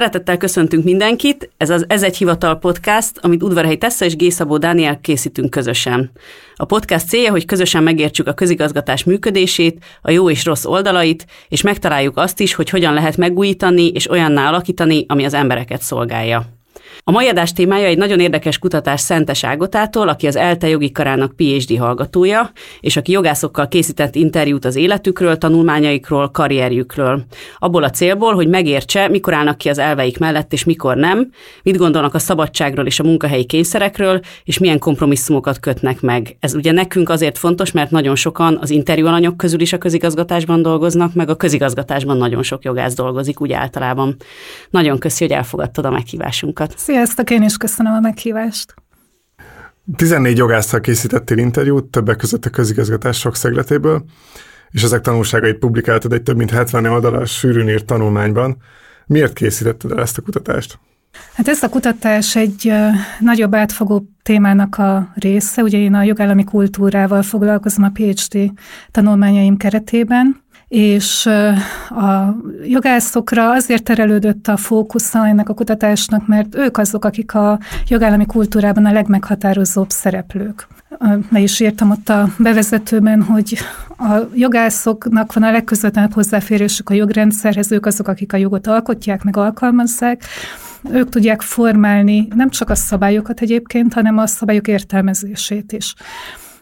Szeretettel köszöntünk mindenkit, ez az Ez egy hivatal podcast, amit Udvarhelyi Tessa és Gészabó Dániel készítünk közösen. A podcast célja, hogy közösen megértsük a közigazgatás működését, a jó és rossz oldalait, és megtaláljuk azt is, hogy hogyan lehet megújítani és olyanná alakítani, ami az embereket szolgálja. A mai adás témája egy nagyon érdekes kutatás Szentes Ágotától, aki az ELTE jogi karának PhD hallgatója, és aki jogászokkal készített interjút az életükről, tanulmányaikról, karrierjükről. Abból a célból, hogy megértse, mikor állnak ki az elveik mellett, és mikor nem, mit gondolnak a szabadságról és a munkahelyi kényszerekről, és milyen kompromisszumokat kötnek meg. Ez ugye nekünk azért fontos, mert nagyon sokan az interjú alanyok közül is a közigazgatásban dolgoznak, meg a közigazgatásban nagyon sok jogász dolgozik úgy általában. Nagyon köszi, hogy elfogadtad a meghívásunkat. Sziasztok, én is köszönöm a meghívást. 14 jogásszal készítettél interjút, többek között a közigazgatás sok szegletéből, és ezek tanulságait publikáltad egy több mint 70 oldalas sűrűn írt tanulmányban. Miért készítetted el ezt a kutatást? Hát ez a kutatás egy nagyobb átfogó témának a része. Ugye én a jogállami kultúrával foglalkozom a PhD tanulmányaim keretében, és a jogászokra azért terelődött a fókusza ennek a kutatásnak, mert ők azok, akik a jogállami kultúrában a legmeghatározóbb szereplők. Le is írtam ott a bevezetőben, hogy a jogászoknak van a legközvetlenebb hozzáférésük a jogrendszerhez, ők azok, akik a jogot alkotják, meg alkalmazzák, ők tudják formálni nem csak a szabályokat egyébként, hanem a szabályok értelmezését is.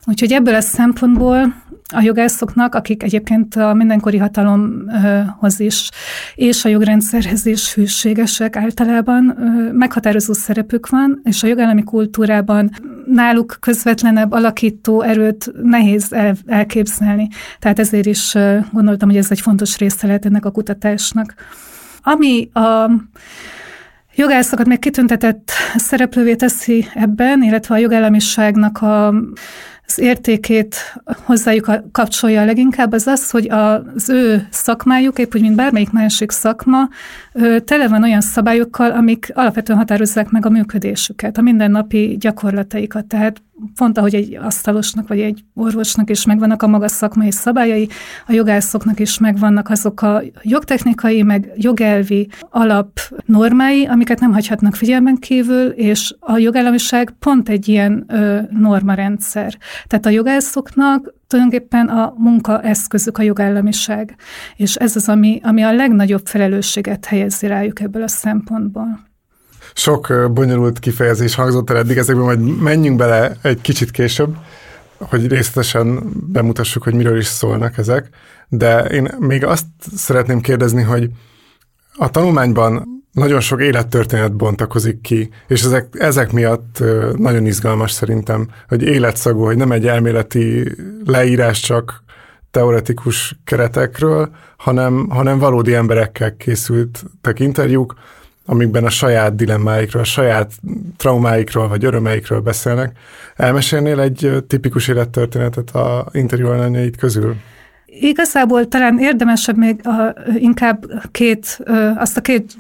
Úgyhogy ebből a szempontból a jogászoknak, akik egyébként a mindenkori hatalomhoz is, és a jogrendszerhez is hűségesek általában, meghatározó szerepük van, és a jogállami kultúrában náluk közvetlenebb alakító erőt nehéz elképzelni. Tehát ezért is gondoltam, hogy ez egy fontos része lehet ennek a kutatásnak. Ami a jogászokat még kitüntetett szereplővé teszi ebben, illetve a jogállamiságnak a az értékét hozzájuk kapcsolja leginkább, az az, hogy az ő szakmájuk, épp úgy, mint bármelyik másik szakma, tele van olyan szabályokkal, amik alapvetően határozzák meg a működésüket, a mindennapi gyakorlataikat. Tehát pont ahogy egy asztalosnak vagy egy orvosnak is megvannak a maga szakmai szabályai, a jogászoknak is megvannak azok a jogtechnikai, meg jogelvi alap normái, amiket nem hagyhatnak figyelmen kívül, és a jogállamiság pont egy ilyen ö, normarendszer. Tehát a jogászoknak tulajdonképpen a munka eszközük a jogállamiság, és ez az, ami, ami a legnagyobb felelősséget helyezi rájuk ebből a szempontból. Sok bonyolult kifejezés hangzott el eddig, ezekben majd menjünk bele egy kicsit később, hogy részletesen bemutassuk, hogy miről is szólnak ezek, de én még azt szeretném kérdezni, hogy a tanulmányban nagyon sok élettörténet bontakozik ki, és ezek, ezek miatt nagyon izgalmas szerintem, hogy életszagú, hogy nem egy elméleti leírás csak teoretikus keretekről, hanem, hanem valódi emberekkel készültek interjúk, amikben a saját dilemmáikról, a saját traumáikról vagy örömeikről beszélnek. Elmesélnél egy tipikus élettörténetet a interjú alanyait közül? Igazából talán érdemesebb még a, inkább két, azt a két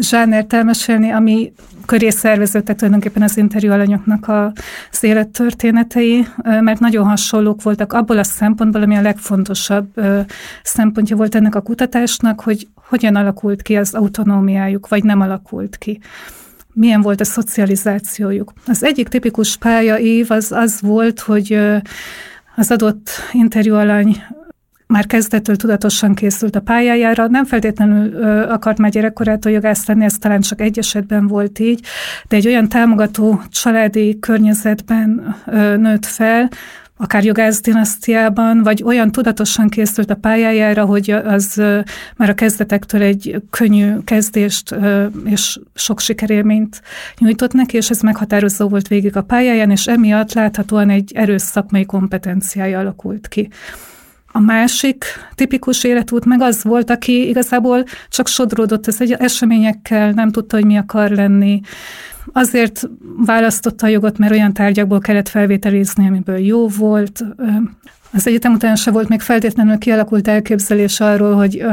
zsánert elmesélni, ami köré szerveződtek tulajdonképpen az interjú alanyoknak az élettörténetei, mert nagyon hasonlók voltak abból a szempontból, ami a legfontosabb szempontja volt ennek a kutatásnak, hogy hogyan alakult ki az autonómiájuk, vagy nem alakult ki milyen volt a szocializációjuk. Az egyik tipikus pályaív az az volt, hogy az adott interjúalany már kezdettől tudatosan készült a pályájára, nem feltétlenül ö, akart már gyerekkorától jogász lenni, ez talán csak egy esetben volt így, de egy olyan támogató családi környezetben ö, nőtt fel, akár jogász dinasztiában, vagy olyan tudatosan készült a pályájára, hogy az már a kezdetektől egy könnyű kezdést és sok sikerélményt nyújtott neki, és ez meghatározó volt végig a pályáján, és emiatt láthatóan egy erős szakmai kompetenciája alakult ki. A másik tipikus életút meg az volt, aki igazából csak sodródott az eseményekkel, nem tudta, hogy mi akar lenni. Azért választotta a jogot, mert olyan tárgyakból kellett felvételizni, amiből jó volt. Az egyetem után se volt még feltétlenül kialakult elképzelés arról, hogy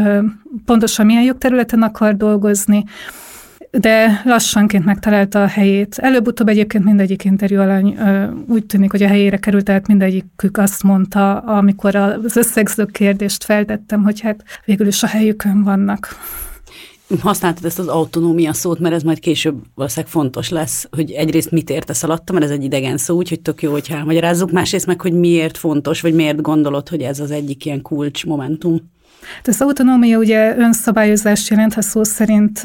pontosan milyen jogterületen akar dolgozni de lassanként megtalálta a helyét. Előbb-utóbb egyébként mindegyik interjú alany úgy tűnik, hogy a helyére került, tehát mindegyikük azt mondta, amikor az összegző kérdést feltettem, hogy hát végül is a helyükön vannak. Használtad ezt az autonómia szót, mert ez majd később valószínűleg fontos lesz, hogy egyrészt mit értesz alatta, mert ez egy idegen szó, úgyhogy tök jó, hogyha elmagyarázzuk, másrészt meg, hogy miért fontos, vagy miért gondolod, hogy ez az egyik ilyen kulcs momentum. De az autonómia ugye önszabályozást jelent, ha szó szerint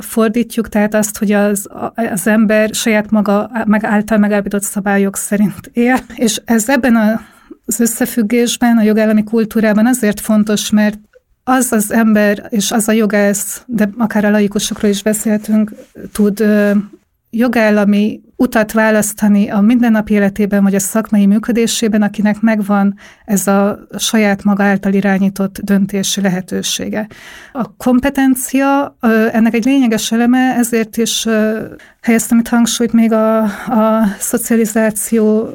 fordítjuk, tehát azt, hogy az, az ember saját maga meg által megállapított szabályok szerint él, és ez ebben a, az összefüggésben, a jogállami kultúrában azért fontos, mert az az ember és az a jogász, de akár a laikusokról is beszéltünk, tud jogállami utat választani a mindennapi életében, vagy a szakmai működésében, akinek megvan ez a saját maga által irányított döntési lehetősége. A kompetencia ennek egy lényeges eleme, ezért is helyeztem itt hangsúlyt még a, a szocializáció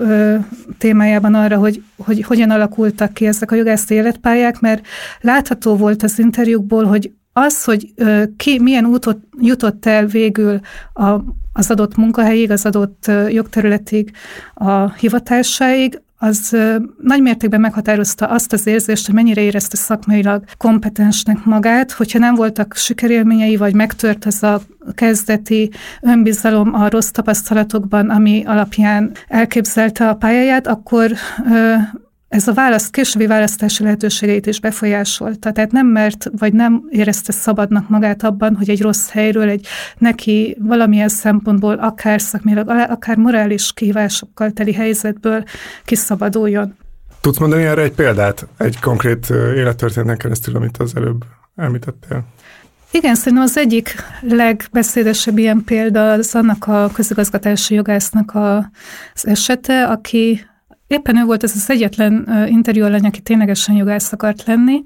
témájában arra, hogy, hogy hogyan alakultak ki ezek a jogászti életpályák, mert látható volt az interjúkból, hogy az, hogy ki milyen útot jutott el végül a, az adott munkahelyig, az adott jogterületig, a hivatásáig, az nagy mértékben meghatározta azt az érzést, hogy mennyire érezte szakmailag kompetensnek magát, hogyha nem voltak sikerélményei, vagy megtört az a kezdeti önbizalom a rossz tapasztalatokban, ami alapján elképzelte a pályáját, akkor ez a választ, későbbi választási lehetőségeit is befolyásolta. Tehát nem mert, vagy nem érezte szabadnak magát abban, hogy egy rossz helyről, egy neki valamilyen szempontból, akár szakmilag, akár morális kihívásokkal teli helyzetből kiszabaduljon. Tudsz mondani erre egy példát, egy konkrét élettörténeten keresztül, amit az előbb említettél? Igen, szerintem az egyik legbeszédesebb ilyen példa az annak a közigazgatási jogásznak a, az esete, aki Éppen ő volt ez az egyetlen interjú alany, aki ténylegesen jogász akart lenni.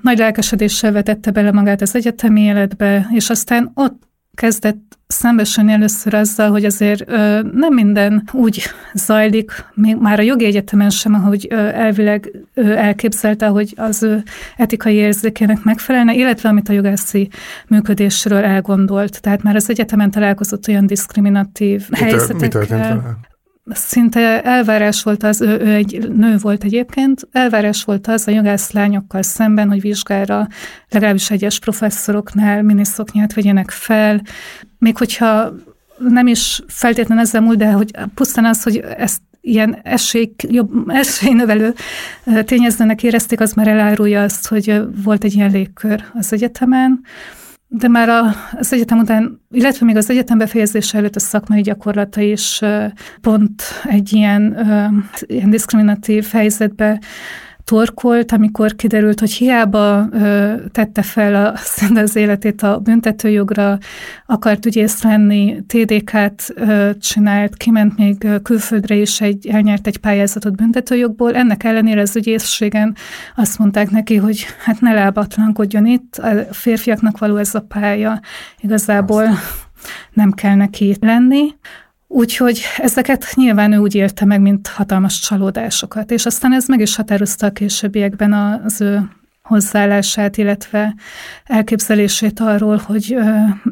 Nagy lelkesedéssel vetette bele magát az egyetemi életbe, és aztán ott kezdett szembesülni először azzal, hogy azért ö, nem minden úgy zajlik, még már a jogi egyetemen sem, ahogy ö, elvileg ö, elképzelte, hogy az ő etikai érzékének megfelelne, illetve amit a jogászi működésről elgondolt. Tehát már az egyetemen találkozott olyan diszkriminatív mi helyzetekkel szinte elvárás volt az, ő, ő egy nő volt egyébként, elvárás volt az a jogászlányokkal szemben, hogy vizsgára legalábbis egyes professzoroknál miniszoknyát vegyenek fel, még hogyha nem is feltétlenül ezzel múlt, de hogy pusztán az, hogy ezt ilyen esély, jobb, esélynövelő tényezőnek érezték, az már elárulja azt, hogy volt egy ilyen légkör az egyetemen. De már az egyetem után, illetve még az egyetem befejezése előtt a szakmai gyakorlata is pont egy ilyen, ilyen diszkriminatív helyzetbe torkolt, amikor kiderült, hogy hiába ö, tette fel a, az életét a büntetőjogra, akart ügyész lenni, TDK-t ö, csinált, kiment még külföldre is, egy, elnyert egy pályázatot büntetőjogból. Ennek ellenére az ügyészségen azt mondták neki, hogy hát ne lábatlankodjon itt, a férfiaknak való ez a pálya, igazából nem kell neki lenni. Úgyhogy ezeket nyilván ő úgy élte meg, mint hatalmas csalódásokat, és aztán ez meg is határozta a későbbiekben az ő hozzáállását, illetve elképzelését arról, hogy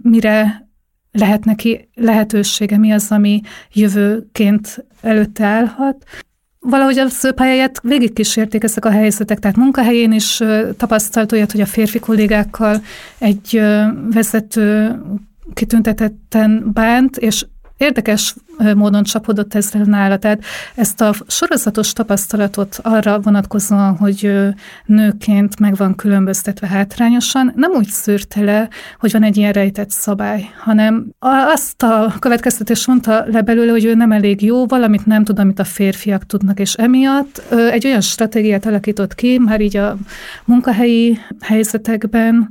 mire lehet neki lehetősége, mi az, ami jövőként előtte állhat. Valahogy a szőpályáját végig kísérték ezek a helyzetek, tehát munkahelyén is tapasztalt olyat, hogy a férfi kollégákkal egy vezető kitüntetetten bánt, és érdekes módon csapodott ez nála. Tehát ezt a sorozatos tapasztalatot arra vonatkozóan, hogy nőként meg van különböztetve hátrányosan, nem úgy szűrte le, hogy van egy ilyen rejtett szabály, hanem azt a következtetés mondta le belőle, hogy ő nem elég jó, valamit nem tud, amit a férfiak tudnak, és emiatt egy olyan stratégiát alakított ki, már így a munkahelyi helyzetekben,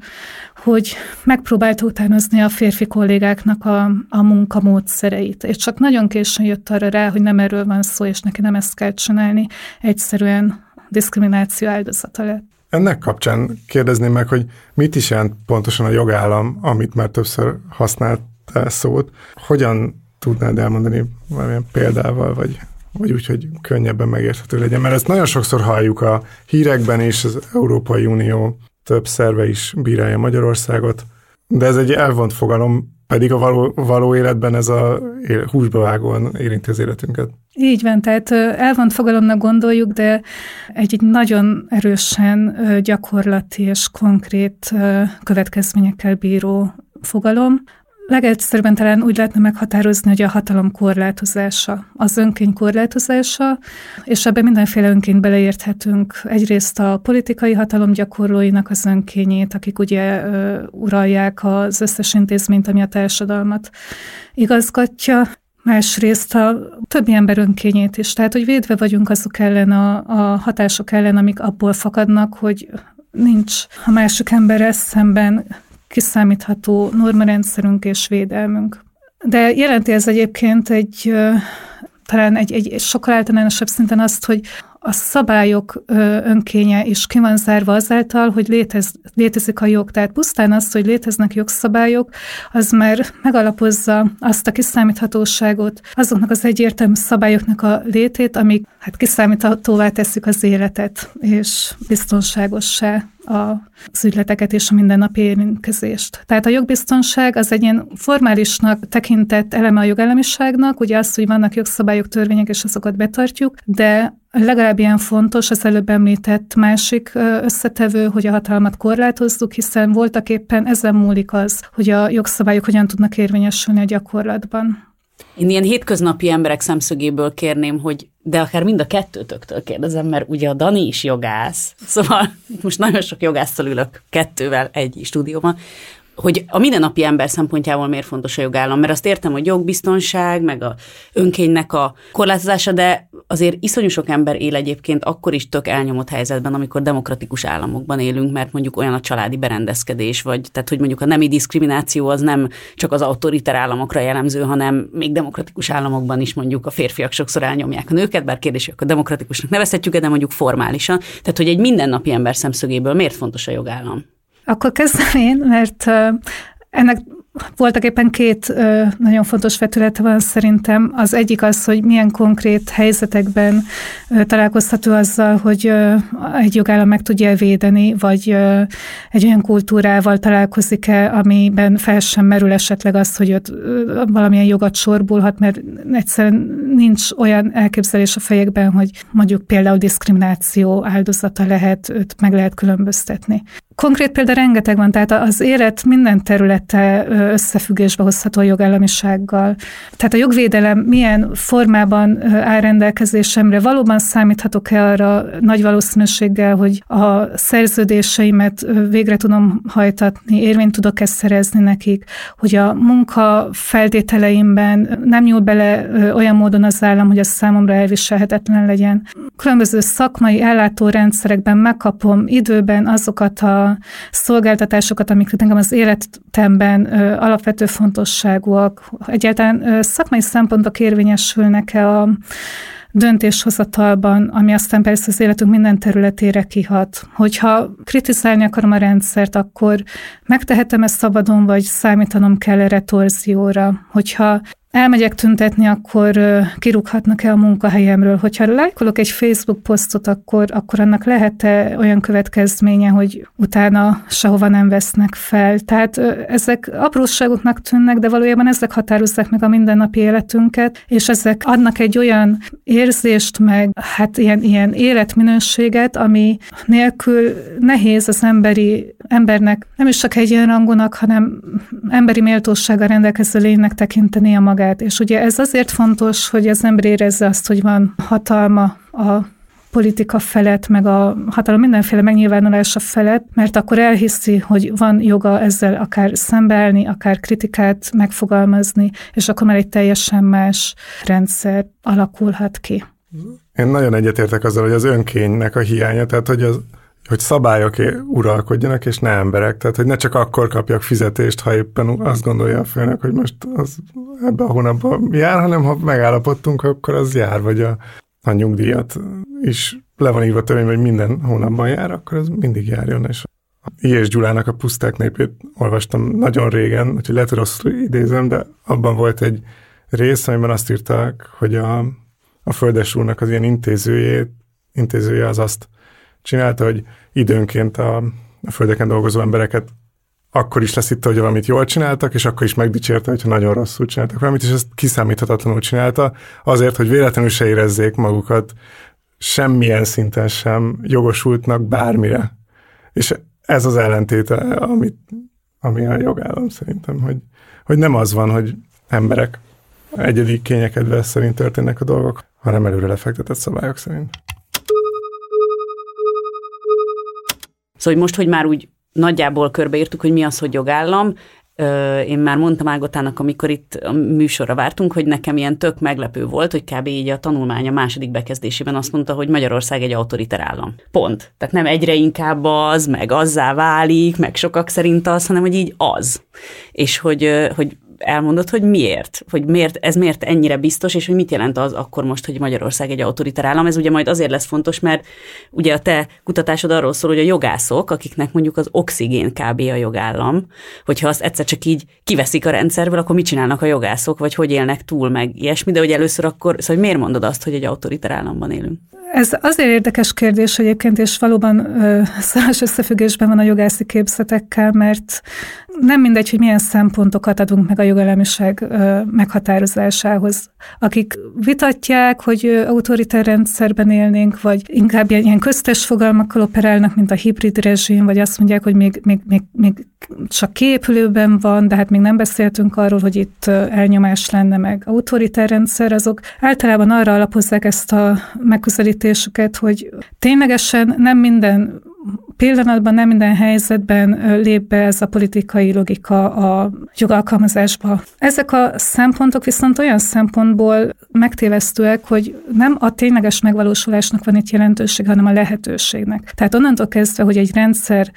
hogy megpróbálta utánozni a férfi kollégáknak a, a munkamódszereit, és csak nagyon későn jött arra rá, hogy nem erről van szó, és neki nem ezt kell csinálni, egyszerűen diszkrimináció áldozata lett. Ennek kapcsán kérdezném meg, hogy mit is jelent pontosan a jogállam, amit már többször használt szót. Hogyan tudnád elmondani valamilyen példával, vagy, vagy úgy, hogy könnyebben megérthető legyen? Mert ezt nagyon sokszor halljuk a hírekben is, az Európai Unió több szerve is bírálja Magyarországot, de ez egy elvont fogalom, pedig a való, való életben ez a húsba vágóan érinti az életünket. Így van, tehát elvont fogalomnak gondoljuk, de egy, egy nagyon erősen gyakorlati és konkrét következményekkel bíró fogalom, Legegyszerűbben talán úgy lehetne meghatározni, hogy a hatalom korlátozása, az önkény korlátozása, és ebben mindenféle önként beleérthetünk. Egyrészt a politikai hatalom gyakorlóinak az önkényét, akik ugye uralják az összes intézményt, ami a társadalmat igazgatja, másrészt a többi ember önkényét is. Tehát, hogy védve vagyunk azok ellen, a, a hatások ellen, amik abból fakadnak, hogy nincs a másik emberrel szemben kiszámítható normarendszerünk és védelmünk. De jelenti ez egyébként egy talán egy, egy sokkal általánosabb szinten azt, hogy a szabályok önkénye is ki van zárva azáltal, hogy létez, létezik a jog. Tehát pusztán az, hogy léteznek jogszabályok, az már megalapozza azt a kiszámíthatóságot, azoknak az egyértelmű szabályoknak a létét, amik hát kiszámíthatóvá teszik az életet, és biztonságossá az ügyleteket és a mindennapi érintkezést. Tehát a jogbiztonság az egy ilyen formálisnak tekintett eleme a jogállamiságnak, ugye az, hogy vannak jogszabályok, törvények, és azokat betartjuk, de legalább ilyen fontos az előbb említett másik összetevő, hogy a hatalmat korlátozzuk, hiszen voltak éppen ezen múlik az, hogy a jogszabályok hogyan tudnak érvényesülni a gyakorlatban. Én ilyen hétköznapi emberek szemszögéből kérném, hogy de akár mind a kettőtöktől kérdezem, mert ugye a Dani is jogász, szóval most nagyon sok jogásszal ülök kettővel egy stúdióban, hogy a mindennapi ember szempontjából miért fontos a jogállam, mert azt értem, hogy jogbiztonság, meg a önkénynek a korlátozása, de azért iszonyú sok ember él egyébként akkor is tök elnyomott helyzetben, amikor demokratikus államokban élünk, mert mondjuk olyan a családi berendezkedés, vagy tehát, hogy mondjuk a nemi diszkrimináció az nem csak az autoriter államokra jellemző, hanem még demokratikus államokban is mondjuk a férfiak sokszor elnyomják a nőket, bár kérdés, hogy a demokratikusnak nevezhetjük, de mondjuk formálisan. Tehát, hogy egy mindennapi ember szemszögéből miért fontos a jogállam? Akkor kezdem én, mert ennek voltak éppen két nagyon fontos vetülete van szerintem. Az egyik az, hogy milyen konkrét helyzetekben találkozható azzal, hogy egy jogállam meg tudja védeni, vagy egy olyan kultúrával találkozik-e, amiben fel sem merül esetleg az, hogy ott valamilyen jogat sorbulhat, mert egyszerűen nincs olyan elképzelés a fejekben, hogy mondjuk például diszkrimináció áldozata lehet, őt meg lehet különböztetni. Konkrét példa rengeteg van, tehát az élet minden területe összefüggésbe hozható a jogállamisággal. Tehát a jogvédelem milyen formában áll rendelkezésemre, valóban számíthatok-e arra nagy valószínűséggel, hogy a szerződéseimet végre tudom hajtatni, érvényt tudok-e szerezni nekik, hogy a munka feltételeimben nem nyúl bele olyan módon az állam, hogy az számomra elviselhetetlen legyen. Különböző szakmai ellátórendszerekben megkapom időben azokat a szolgáltatásokat, amik nekem az életemben alapvető fontosságúak, egyáltalán szakmai szempontból érvényesülnek-e a döntéshozatalban, ami aztán persze az életünk minden területére kihat. Hogyha kritizálni akarom a rendszert, akkor megtehetem ezt szabadon, vagy számítanom kell erre torzióra. Hogyha elmegyek tüntetni, akkor kirúghatnak-e a munkahelyemről. Hogyha lájkolok egy Facebook posztot, akkor, akkor annak lehet-e olyan következménye, hogy utána sehova nem vesznek fel. Tehát ezek apróságoknak tűnnek, de valójában ezek határozzák meg a mindennapi életünket, és ezek adnak egy olyan érzést, meg hát ilyen, ilyen életminőséget, ami nélkül nehéz az emberi embernek nem is csak egy rangonak, hanem emberi méltósággal rendelkező lénynek tekinteni a magát magát. És ugye ez azért fontos, hogy az ember érezze azt, hogy van hatalma a politika felett, meg a hatalom mindenféle megnyilvánulása felett, mert akkor elhiszi, hogy van joga ezzel akár szembeállni, akár kritikát megfogalmazni, és akkor már egy teljesen más rendszer alakulhat ki. Én nagyon egyetértek azzal, hogy az önkénynek a hiánya, tehát hogy az hogy szabályok uralkodjanak, és ne emberek. Tehát, hogy ne csak akkor kapjak fizetést, ha éppen azt gondolja a főnök, hogy most az ebben a hónapban jár, hanem ha megállapodtunk, akkor az jár, vagy a, a nyugdíjat is le van írva törvény, hogy minden hónapban jár, akkor az mindig járjon, és Ilyes Gyulának a Puszták népét olvastam nagyon régen, úgyhogy lehet, hogy rosszul idézem, de abban volt egy rész, amiben azt írták, hogy a, a Földes úrnak az ilyen intézőjét, intézője az azt csinálta, hogy időnként a, a földeken dolgozó embereket akkor is lesz itt, hogy valamit jól csináltak, és akkor is megdicsérte, hogyha nagyon rosszul csináltak valamit, és ezt kiszámíthatatlanul csinálta, azért, hogy véletlenül se érezzék magukat semmilyen szinten sem jogosultnak bármire. És ez az ellentéte, amit, ami a jogállam szerintem, hogy, hogy nem az van, hogy emberek egyedi kényekedve szerint történnek a dolgok, hanem előre lefektetett szabályok szerint. Szóval hogy most, hogy már úgy nagyjából körbeírtuk, hogy mi az, hogy jogállam, én már mondtam Ágotának, amikor itt a műsorra vártunk, hogy nekem ilyen tök meglepő volt, hogy kb. így a tanulmánya második bekezdésében azt mondta, hogy Magyarország egy autoriter állam. Pont. Tehát nem egyre inkább az, meg azzá válik, meg sokak szerint az, hanem hogy így az. És hogy, hogy elmondod, hogy miért, hogy miért, ez miért ennyire biztos, és hogy mit jelent az akkor most, hogy Magyarország egy autoritár állam. Ez ugye majd azért lesz fontos, mert ugye a te kutatásod arról szól, hogy a jogászok, akiknek mondjuk az oxigén kb. a jogállam, hogyha azt egyszer csak így kiveszik a rendszerből, akkor mit csinálnak a jogászok, vagy hogy élnek túl, meg ilyesmi, de hogy először akkor, szóval miért mondod azt, hogy egy autoritár államban élünk? Ez azért érdekes kérdés egyébként, és valóban szoros összefüggésben van a jogászi képzetekkel, mert nem mindegy, hogy milyen szempontokat adunk meg a jogállamiság meghatározásához. Akik vitatják, hogy autoritár rendszerben élnénk, vagy inkább ilyen köztes fogalmakkal operálnak, mint a hibrid rezsim, vagy azt mondják, hogy még, még, még, még csak képülőben van, de hát még nem beszéltünk arról, hogy itt elnyomás lenne meg autoritár rendszer, azok általában arra alapozzák ezt a megközelítésüket, hogy ténylegesen nem minden pillanatban, nem minden helyzetben lép be ez a politikai logika a jogalkalmazásba. Ezek a szempontok viszont olyan szempontból megtévesztőek, hogy nem a tényleges megvalósulásnak van itt jelentőség, hanem a lehetőségnek. Tehát onnantól kezdve, hogy egy rendszer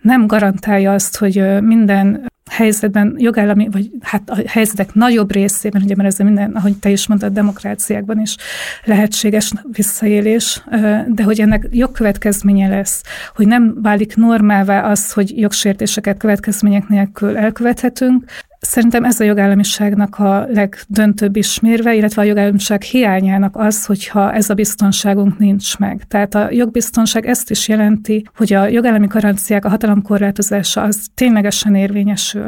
nem garantálja azt, hogy minden helyzetben jogállami, vagy hát a helyzetek nagyobb részében, ugye mert ez minden, ahogy te is mondtad, demokráciákban is lehetséges visszaélés, de hogy ennek jogkövetkezménye lesz, hogy nem válik normává az, hogy jogsértéseket következmények nélkül elkövethetünk, Szerintem ez a jogállamiságnak a legdöntőbb ismérve, illetve a jogállamiság hiányának az, hogyha ez a biztonságunk nincs meg. Tehát a jogbiztonság ezt is jelenti, hogy a jogállami garanciák, a hatalom korlátozása az ténylegesen érvényesül.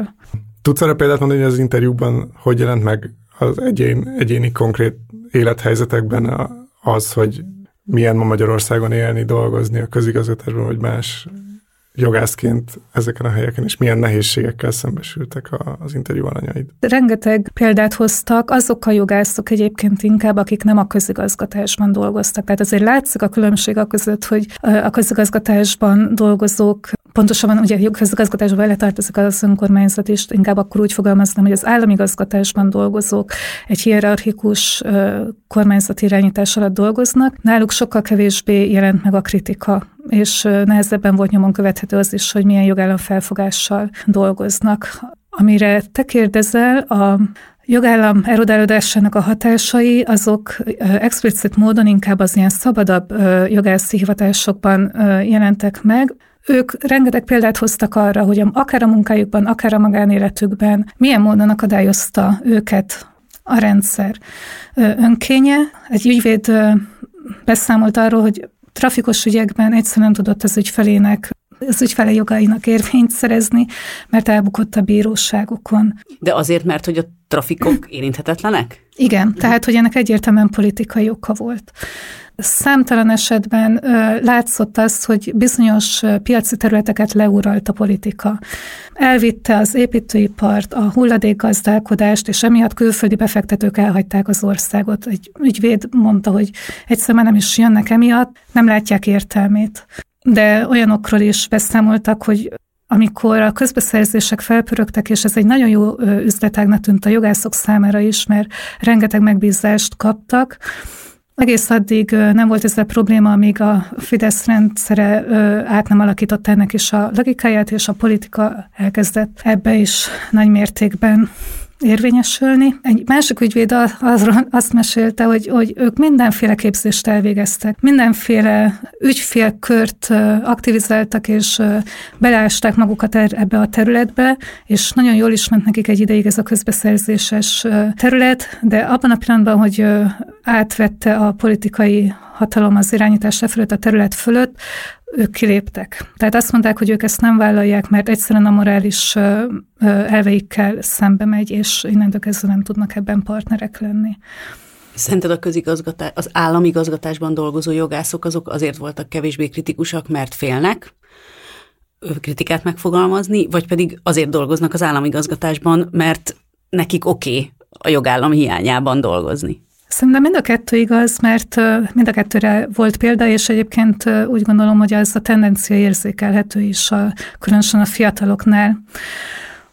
Tudsz arra példát mondani, hogy az interjúban hogy jelent meg az egyén, egyéni konkrét élethelyzetekben az, hogy milyen ma Magyarországon élni, dolgozni a közigazgatásban, vagy más jogászként ezeken a helyeken, és milyen nehézségekkel szembesültek az interjú alanyaid? Rengeteg példát hoztak, azok a jogászok egyébként inkább, akik nem a közigazgatásban dolgoztak. Tehát azért látszik a különbség a között, hogy a közigazgatásban dolgozók Pontosabban ugye közigazgatásban vele tartozik az önkormányzat is, inkább akkor úgy fogalmaznám, hogy az államigazgatásban dolgozók egy hierarchikus kormányzati irányítás alatt dolgoznak. Náluk sokkal kevésbé jelent meg a kritika és nehezebben volt nyomon követhető az is, hogy milyen jogállam felfogással dolgoznak. Amire te kérdezel, a jogállam erodálódásának a hatásai, azok explicit módon inkább az ilyen szabadabb jogászi hivatásokban jelentek meg. Ők rengeteg példát hoztak arra, hogy akár a munkájukban, akár a magánéletükben milyen módon akadályozta őket a rendszer önkénye. Egy ügyvéd beszámolt arról, hogy trafikos ügyekben egyszerűen tudott az ügyfelének az ügyfele jogainak érvényt szerezni, mert elbukott a bíróságokon. De azért, mert hogy a trafikok érinthetetlenek? Igen, tehát hogy ennek egyértelműen politikai oka volt. Számtalan esetben látszott az, hogy bizonyos piaci területeket leuralt a politika. Elvitte az építőipart, a hulladékgazdálkodást, és emiatt külföldi befektetők elhagyták az országot. Egy ügyvéd mondta, hogy egyszerűen nem is jönnek emiatt, nem látják értelmét. De olyanokról is beszámoltak, hogy amikor a közbeszerzések felpörögtek, és ez egy nagyon jó üzletágnak tűnt a jogászok számára is, mert rengeteg megbízást kaptak, egész addig nem volt ez a probléma, amíg a Fidesz rendszere át nem alakított ennek is a logikáját, és a politika elkezdett ebbe is nagy mértékben érvényesülni. Egy másik ügyvéd azról azt mesélte, hogy, hogy ők mindenféle képzést elvégeztek, mindenféle ügyfélkört aktivizáltak, és belásták magukat er, ebbe a területbe, és nagyon jól is ment nekik egy ideig ez a közbeszerzéses terület, de abban a pillanatban, hogy átvette a politikai hatalom az irányítás fölött, a terület fölött, ők kiléptek. Tehát azt mondták, hogy ők ezt nem vállalják, mert egyszerűen a morális elveikkel szembe megy, és innentől kezdve nem tudnak ebben partnerek lenni. Szerinted a közigazgatás, az államigazgatásban dolgozó jogászok azok azért voltak kevésbé kritikusak, mert félnek kritikát megfogalmazni, vagy pedig azért dolgoznak az államigazgatásban, mert nekik oké okay a jogállam hiányában dolgozni? Szerintem mind a kettő igaz, mert mind a kettőre volt példa, és egyébként úgy gondolom, hogy ez a tendencia érzékelhető is, a, különösen a fiataloknál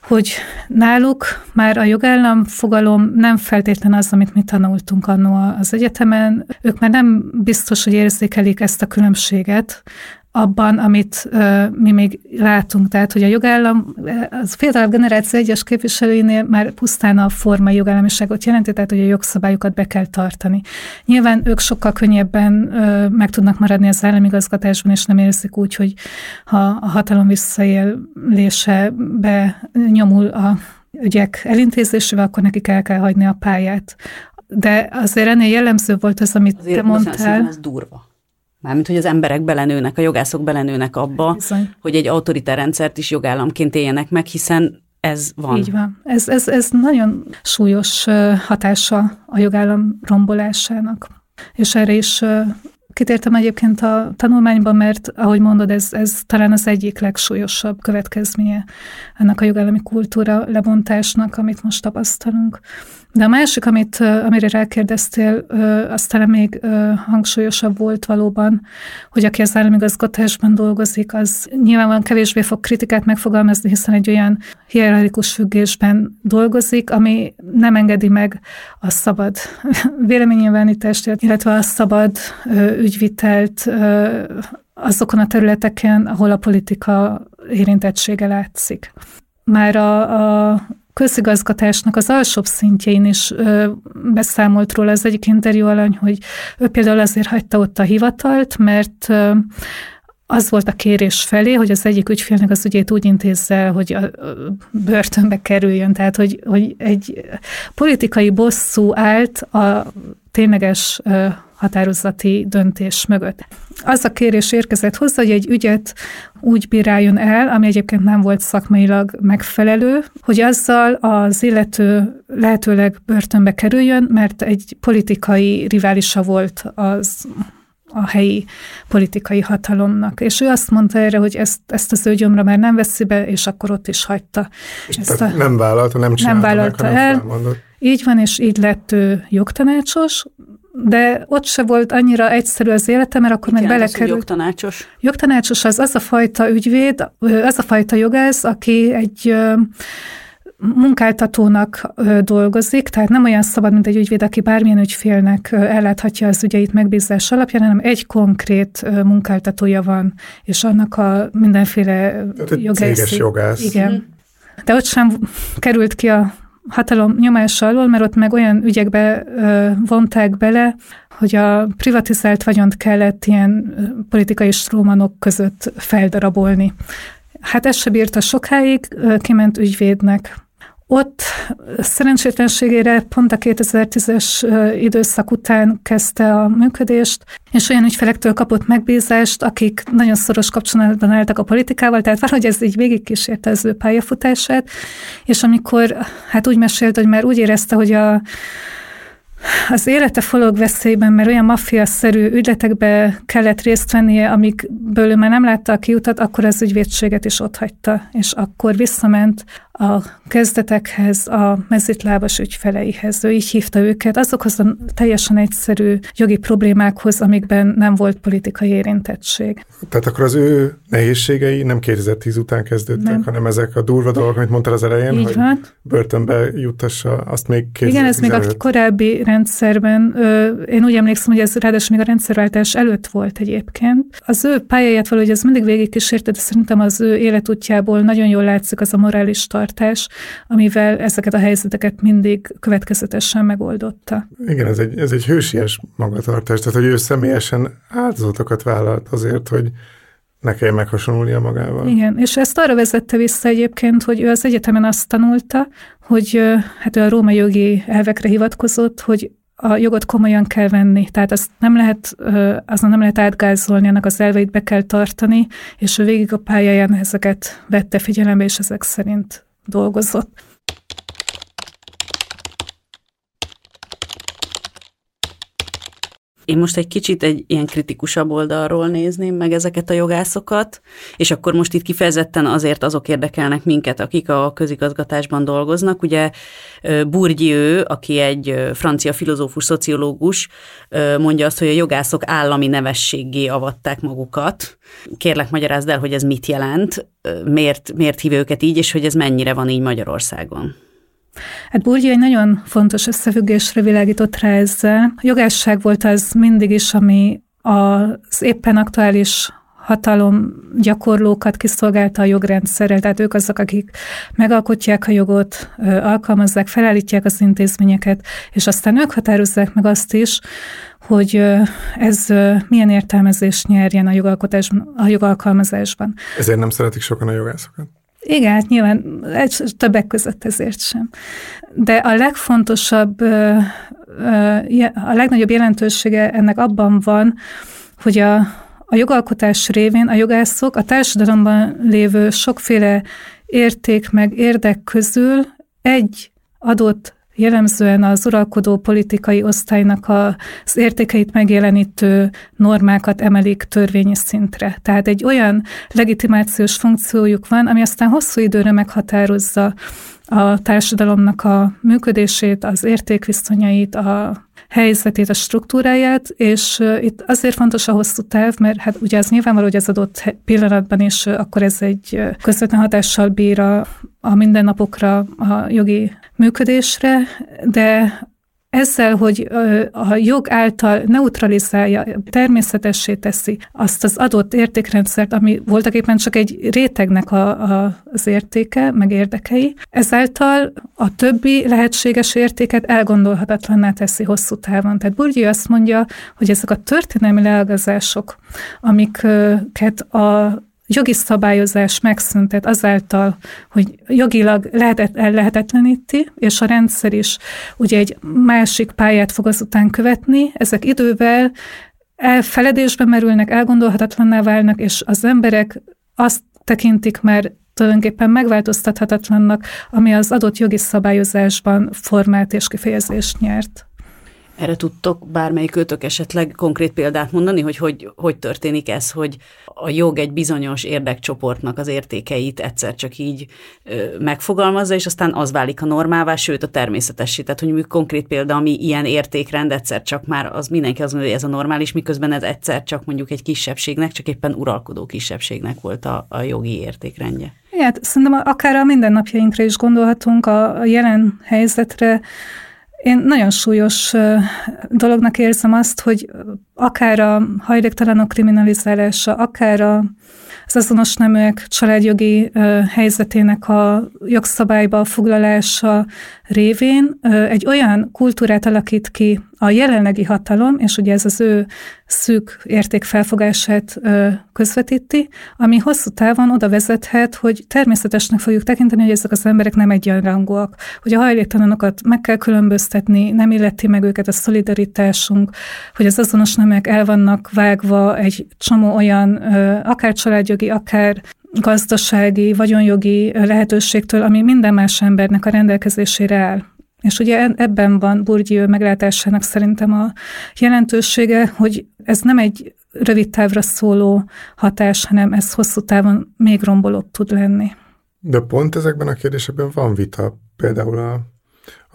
hogy náluk már a jogállam fogalom nem feltétlen az, amit mi tanultunk annó az egyetemen. Ők már nem biztos, hogy érzékelik ezt a különbséget, abban, amit uh, mi még látunk. Tehát, hogy a jogállam, az fiatalabb generáció egyes képviselőinél már pusztán a formai jogállamiságot jelenti, tehát, hogy a jogszabályokat be kell tartani. Nyilván ők sokkal könnyebben uh, meg tudnak maradni az államigazgatásban, és nem érzik úgy, hogy ha a hatalom visszaélése benyomul a ügyek elintézésével, akkor nekik el kell hagyni a pályát. De azért ennél jellemző volt az, amit azért, te mondtál. Ez durva. Mármint, hogy az emberek belenőnek, a jogászok belenőnek abba, Bizony. hogy egy autoritár rendszert is jogállamként éljenek meg, hiszen ez van. Így van. Ez, ez, ez nagyon súlyos hatása a jogállam rombolásának. És erre is kitértem egyébként a tanulmányban, mert ahogy mondod, ez, ez talán az egyik legsúlyosabb következménye ennek a jogállami kultúra lebontásnak, amit most tapasztalunk. De a másik, amit, amire rákérdeztél, az talán még hangsúlyosabb volt valóban, hogy aki az államigazgatásban dolgozik, az nyilvánvalóan kevésbé fog kritikát megfogalmazni, hiszen egy olyan hierarchikus függésben dolgozik, ami nem engedi meg a szabad véleménynyilvánítást, illetve a szabad ügyvitelt azokon a területeken, ahol a politika érintettsége látszik. Már a, a közigazgatásnak az alsóbb szintjén is beszámolt róla az egyik interjú alany, hogy ő például azért hagyta ott a hivatalt, mert ö, az volt a kérés felé, hogy az egyik ügyfélnek az ügyét úgy intézze, hogy a börtönbe kerüljön. Tehát, hogy, hogy egy politikai bosszú állt a tényleges határozati döntés mögött. Az a kérés érkezett hozzá, hogy egy ügyet úgy bíráljon el, ami egyébként nem volt szakmailag megfelelő, hogy azzal az illető lehetőleg börtönbe kerüljön, mert egy politikai riválisa volt az a helyi politikai hatalomnak. És ő azt mondta erre, hogy ezt, ezt az ő gyomra már nem veszi be, és akkor ott is hagyta. És ezt a, nem vállalta, nem csinálta Nem vállalta meg, el. Így van, és így lett ő jogtanácsos, de ott se volt annyira egyszerű az élete, mert akkor meg belekerült. Jogtanácsos? Jogtanácsos az az a fajta ügyvéd, az a fajta jogász, aki egy munkáltatónak dolgozik, tehát nem olyan szabad, mint egy ügyvéd, aki bármilyen ügyfélnek elláthatja az ügyeit megbízás alapján, hanem egy konkrét munkáltatója van, és annak a mindenféle jogász. jogász. Igen. Mm. De ott sem került ki a hatalom nyomása alól, mert ott meg olyan ügyekbe vonták bele, hogy a privatizált vagyont kellett ilyen politikai strómanok között feldarabolni. Hát ez se bírta sokáig, kiment ügyvédnek. Ott szerencsétlenségére pont a 2010-es időszak után kezdte a működést, és olyan ügyfelektől kapott megbízást, akik nagyon szoros kapcsolatban álltak a politikával, tehát valahogy ez így végigkísérte az ő pályafutását, és amikor hát úgy mesélt, hogy már úgy érezte, hogy a az élete forog veszélyben, mert olyan maffia-szerű ügyletekbe kellett részt vennie, amikből ő már nem látta a kiutat, akkor az ügyvédséget is otthagyta, és akkor visszament a kezdetekhez, a mezitlábas ügyfeleihez. Ő így hívta őket, azokhoz a teljesen egyszerű jogi problémákhoz, amikben nem volt politikai érintettség. Tehát akkor az ő nehézségei nem 2010 után kezdődtek, nem. hanem ezek a durva dolgok, amit mondtál az elején, így hogy van. börtönbe juttassa, azt még 2010 Igen, ez még a korábbi rendszerben, én úgy emlékszem, hogy ez ráadásul még a rendszerváltás előtt volt egyébként. Az ő pályáját valahogy ez mindig végigkísérte, de szerintem az ő életútjából nagyon jól látszik az a morális tart, magatartás, amivel ezeket a helyzeteket mindig következetesen megoldotta. Igen, ez egy, ez egy hősies magatartás, tehát hogy ő személyesen áldozatokat vállalt azért, hogy ne kelljen meghasonlulnia magával. Igen, és ezt arra vezette vissza egyébként, hogy ő az egyetemen azt tanulta, hogy hát ő a római jogi elvekre hivatkozott, hogy a jogot komolyan kell venni, tehát azt nem lehet, azon nem lehet átgázolni, annak az elveit be kell tartani, és ő végig a pályáján ezeket vette figyelembe, és ezek szerint dolgozott. Én most egy kicsit egy ilyen kritikusabb oldalról nézném meg ezeket a jogászokat, és akkor most itt kifejezetten azért azok érdekelnek minket, akik a közigazgatásban dolgoznak. Ugye Bourdieu, aki egy francia filozófus, szociológus, mondja azt, hogy a jogászok állami nevességgé avatták magukat. Kérlek, magyarázd el, hogy ez mit jelent, miért, miért hív őket így, és hogy ez mennyire van így Magyarországon. Hát Bourdieu egy nagyon fontos összefüggésre világított rá ezzel. A jogásság volt az mindig is, ami az éppen aktuális hatalom gyakorlókat kiszolgálta a jogrendszerrel, tehát ők azok, akik megalkotják a jogot, alkalmazzák, felállítják az intézményeket, és aztán ők határozzák meg azt is, hogy ez milyen értelmezést nyerjen a jogalkotásban, a jogalkalmazásban. Ezért nem szeretik sokan a jogászokat? Igen, hát nyilván többek között ezért sem. De a legfontosabb, a legnagyobb jelentősége ennek abban van, hogy a, a jogalkotás révén a jogászok a társadalomban lévő sokféle érték meg érdek közül egy adott jellemzően az uralkodó politikai osztálynak az értékeit megjelenítő normákat emelik törvényi szintre. Tehát egy olyan legitimációs funkciójuk van, ami aztán hosszú időre meghatározza a társadalomnak a működését, az értékviszonyait, a helyzetét, a struktúráját, és itt azért fontos a hosszú táv, mert hát ugye az nyilvánvaló, hogy az adott pillanatban is akkor ez egy közvetlen hatással bír a, a mindennapokra, a jogi működésre, de ezzel, hogy a jog által neutralizálja, természetessé teszi azt az adott értékrendszert, ami voltak éppen csak egy rétegnek a, a, az értéke, meg érdekei, ezáltal a többi lehetséges értéket elgondolhatatlanná teszi hosszú távon. Tehát Bourdieu azt mondja, hogy ezek a történelmi leágazások, amiket a jogi szabályozás megszüntet azáltal, hogy jogilag lehetet, lehetetleníti, és a rendszer is ugye egy másik pályát fog azután követni, ezek idővel elfeledésbe merülnek, elgondolhatatlanná válnak, és az emberek azt tekintik már tulajdonképpen megváltoztathatatlannak, ami az adott jogi szabályozásban formát és kifejezést nyert. Erre tudtok bármelyik esetleg konkrét példát mondani, hogy, hogy hogy történik ez, hogy a jog egy bizonyos érdekcsoportnak az értékeit egyszer csak így ö, megfogalmazza, és aztán az válik a normává, sőt a természetessé. Tehát, hogy mondjuk konkrét példa, ami ilyen értékrend egyszer csak már az mindenki az hogy ez a normális, miközben ez egyszer csak mondjuk egy kisebbségnek, csak éppen uralkodó kisebbségnek volt a, a jogi értékrendje. Hát szerintem akár a mindennapjainkra is gondolhatunk, a jelen helyzetre, én nagyon súlyos dolognak érzem azt, hogy akár a hajléktalanok kriminalizálása, akár az azonos neműek családjogi helyzetének a jogszabályba foglalása révén egy olyan kultúrát alakít ki a jelenlegi hatalom, és ugye ez az ő szűk értékfelfogását közvetíti, ami hosszú távon oda vezethet, hogy természetesnek fogjuk tekinteni, hogy ezek az emberek nem egyenrangúak, hogy a hajléktalanokat meg kell különböztetni, nem illeti meg őket a szolidaritásunk, hogy az azonos nemek el vannak vágva egy csomó olyan, akár családjogi, akár gazdasági, vagyonjogi lehetőségtől, ami minden más embernek a rendelkezésére áll. És ugye ebben van Bourdieu meglátásának szerintem a jelentősége, hogy ez nem egy rövid távra szóló hatás, hanem ez hosszú távon még rombolóbb tud lenni. De pont ezekben a kérdésekben van vita. Például a,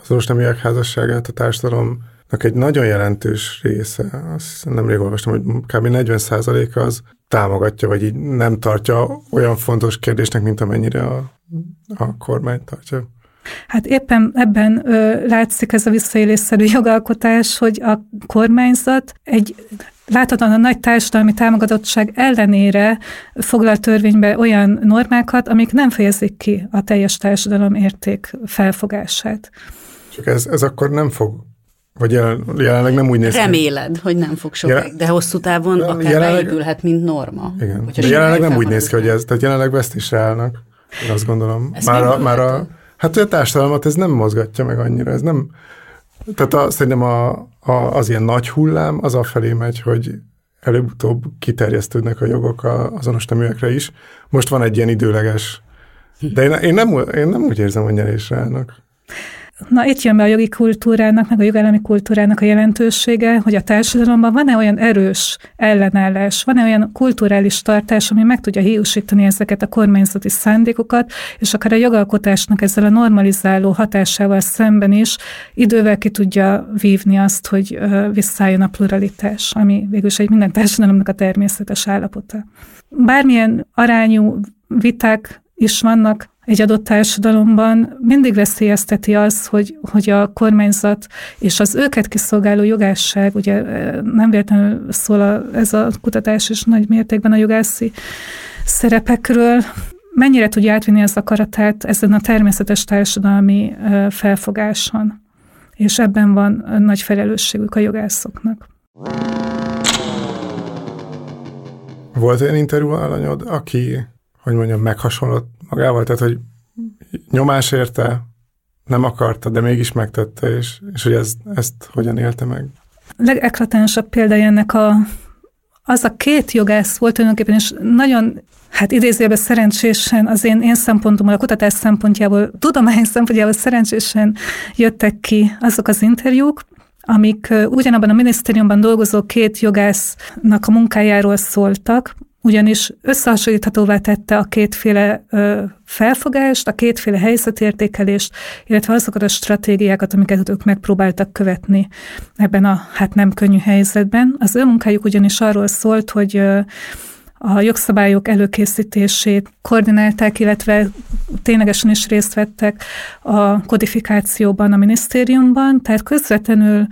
azonos neműek házasságát a társadalomnak egy nagyon jelentős része, azt nemrég olvastam, hogy kb. 40% az támogatja, vagy így nem tartja olyan fontos kérdésnek, mint amennyire a, a kormány tartja. Hát éppen ebben ö, látszik ez a visszaélésszerű jogalkotás, hogy a kormányzat egy láthatóan a nagy társadalmi támogatottság ellenére foglal törvénybe olyan normákat, amik nem fejezik ki a teljes társadalom érték felfogását. Csak ez, ez akkor nem fog vagy jelen, jelenleg nem úgy néz ki. Reméled, hogy nem fog sokáig, Jelen, de hosszú távon akár jelenleg, beépülhet, mint norma. Igen, de jelenleg nem úgy néz ki, hogy ez, tehát jelenleg vesztésre állnak, én azt gondolom. Ezt már a, már a, Hát a társadalmat ez nem mozgatja meg annyira, ez nem... Tehát a, szerintem a, a, az ilyen nagy hullám az afelé megy, hogy előbb-utóbb kiterjesztődnek a jogok a, azonos neműekre is. Most van egy ilyen időleges... De én, én, nem, én nem úgy érzem, hogy nyerésre állnak. Na itt jön be a jogi kultúrának, meg a jogállami kultúrának a jelentősége, hogy a társadalomban van-e olyan erős ellenállás, van-e olyan kulturális tartás, ami meg tudja hiúsítani ezeket a kormányzati szándékokat, és akár a jogalkotásnak ezzel a normalizáló hatásával szemben is idővel ki tudja vívni azt, hogy visszálljon a pluralitás, ami végülis egy minden társadalomnak a természetes állapota. Bármilyen arányú viták is vannak egy adott társadalomban mindig veszélyezteti az, hogy, hogy a kormányzat és az őket kiszolgáló jogásság, ugye nem véletlenül szól a, ez a kutatás is nagy mértékben a jogászi szerepekről, mennyire tudja átvinni az akaratát ezen a természetes társadalmi felfogáson. És ebben van nagy felelősségük a jogászoknak. Volt olyan interjú alanyod, aki, hogy mondjam, meghasonlott magával, tehát hogy nyomás érte, nem akarta, de mégis megtette, és, és hogy ez, ezt hogyan élte meg? A legeklatánsabb példája ennek a, az a két jogász volt tulajdonképpen, és nagyon hát idézőjelben szerencsésen az én, én szempontomból, a kutatás szempontjából, tudomány szempontjából szerencsésen jöttek ki azok az interjúk, amik ugyanabban a minisztériumban dolgozó két jogásznak a munkájáról szóltak, ugyanis összehasonlíthatóvá tette a kétféle ö, felfogást, a kétféle helyzetértékelést, illetve azokat a stratégiákat, amiket ők megpróbáltak követni ebben a hát nem könnyű helyzetben. Az ő munkájuk ugyanis arról szólt, hogy ö, a jogszabályok előkészítését koordinálták, illetve ténylegesen is részt vettek a kodifikációban a minisztériumban, tehát közvetlenül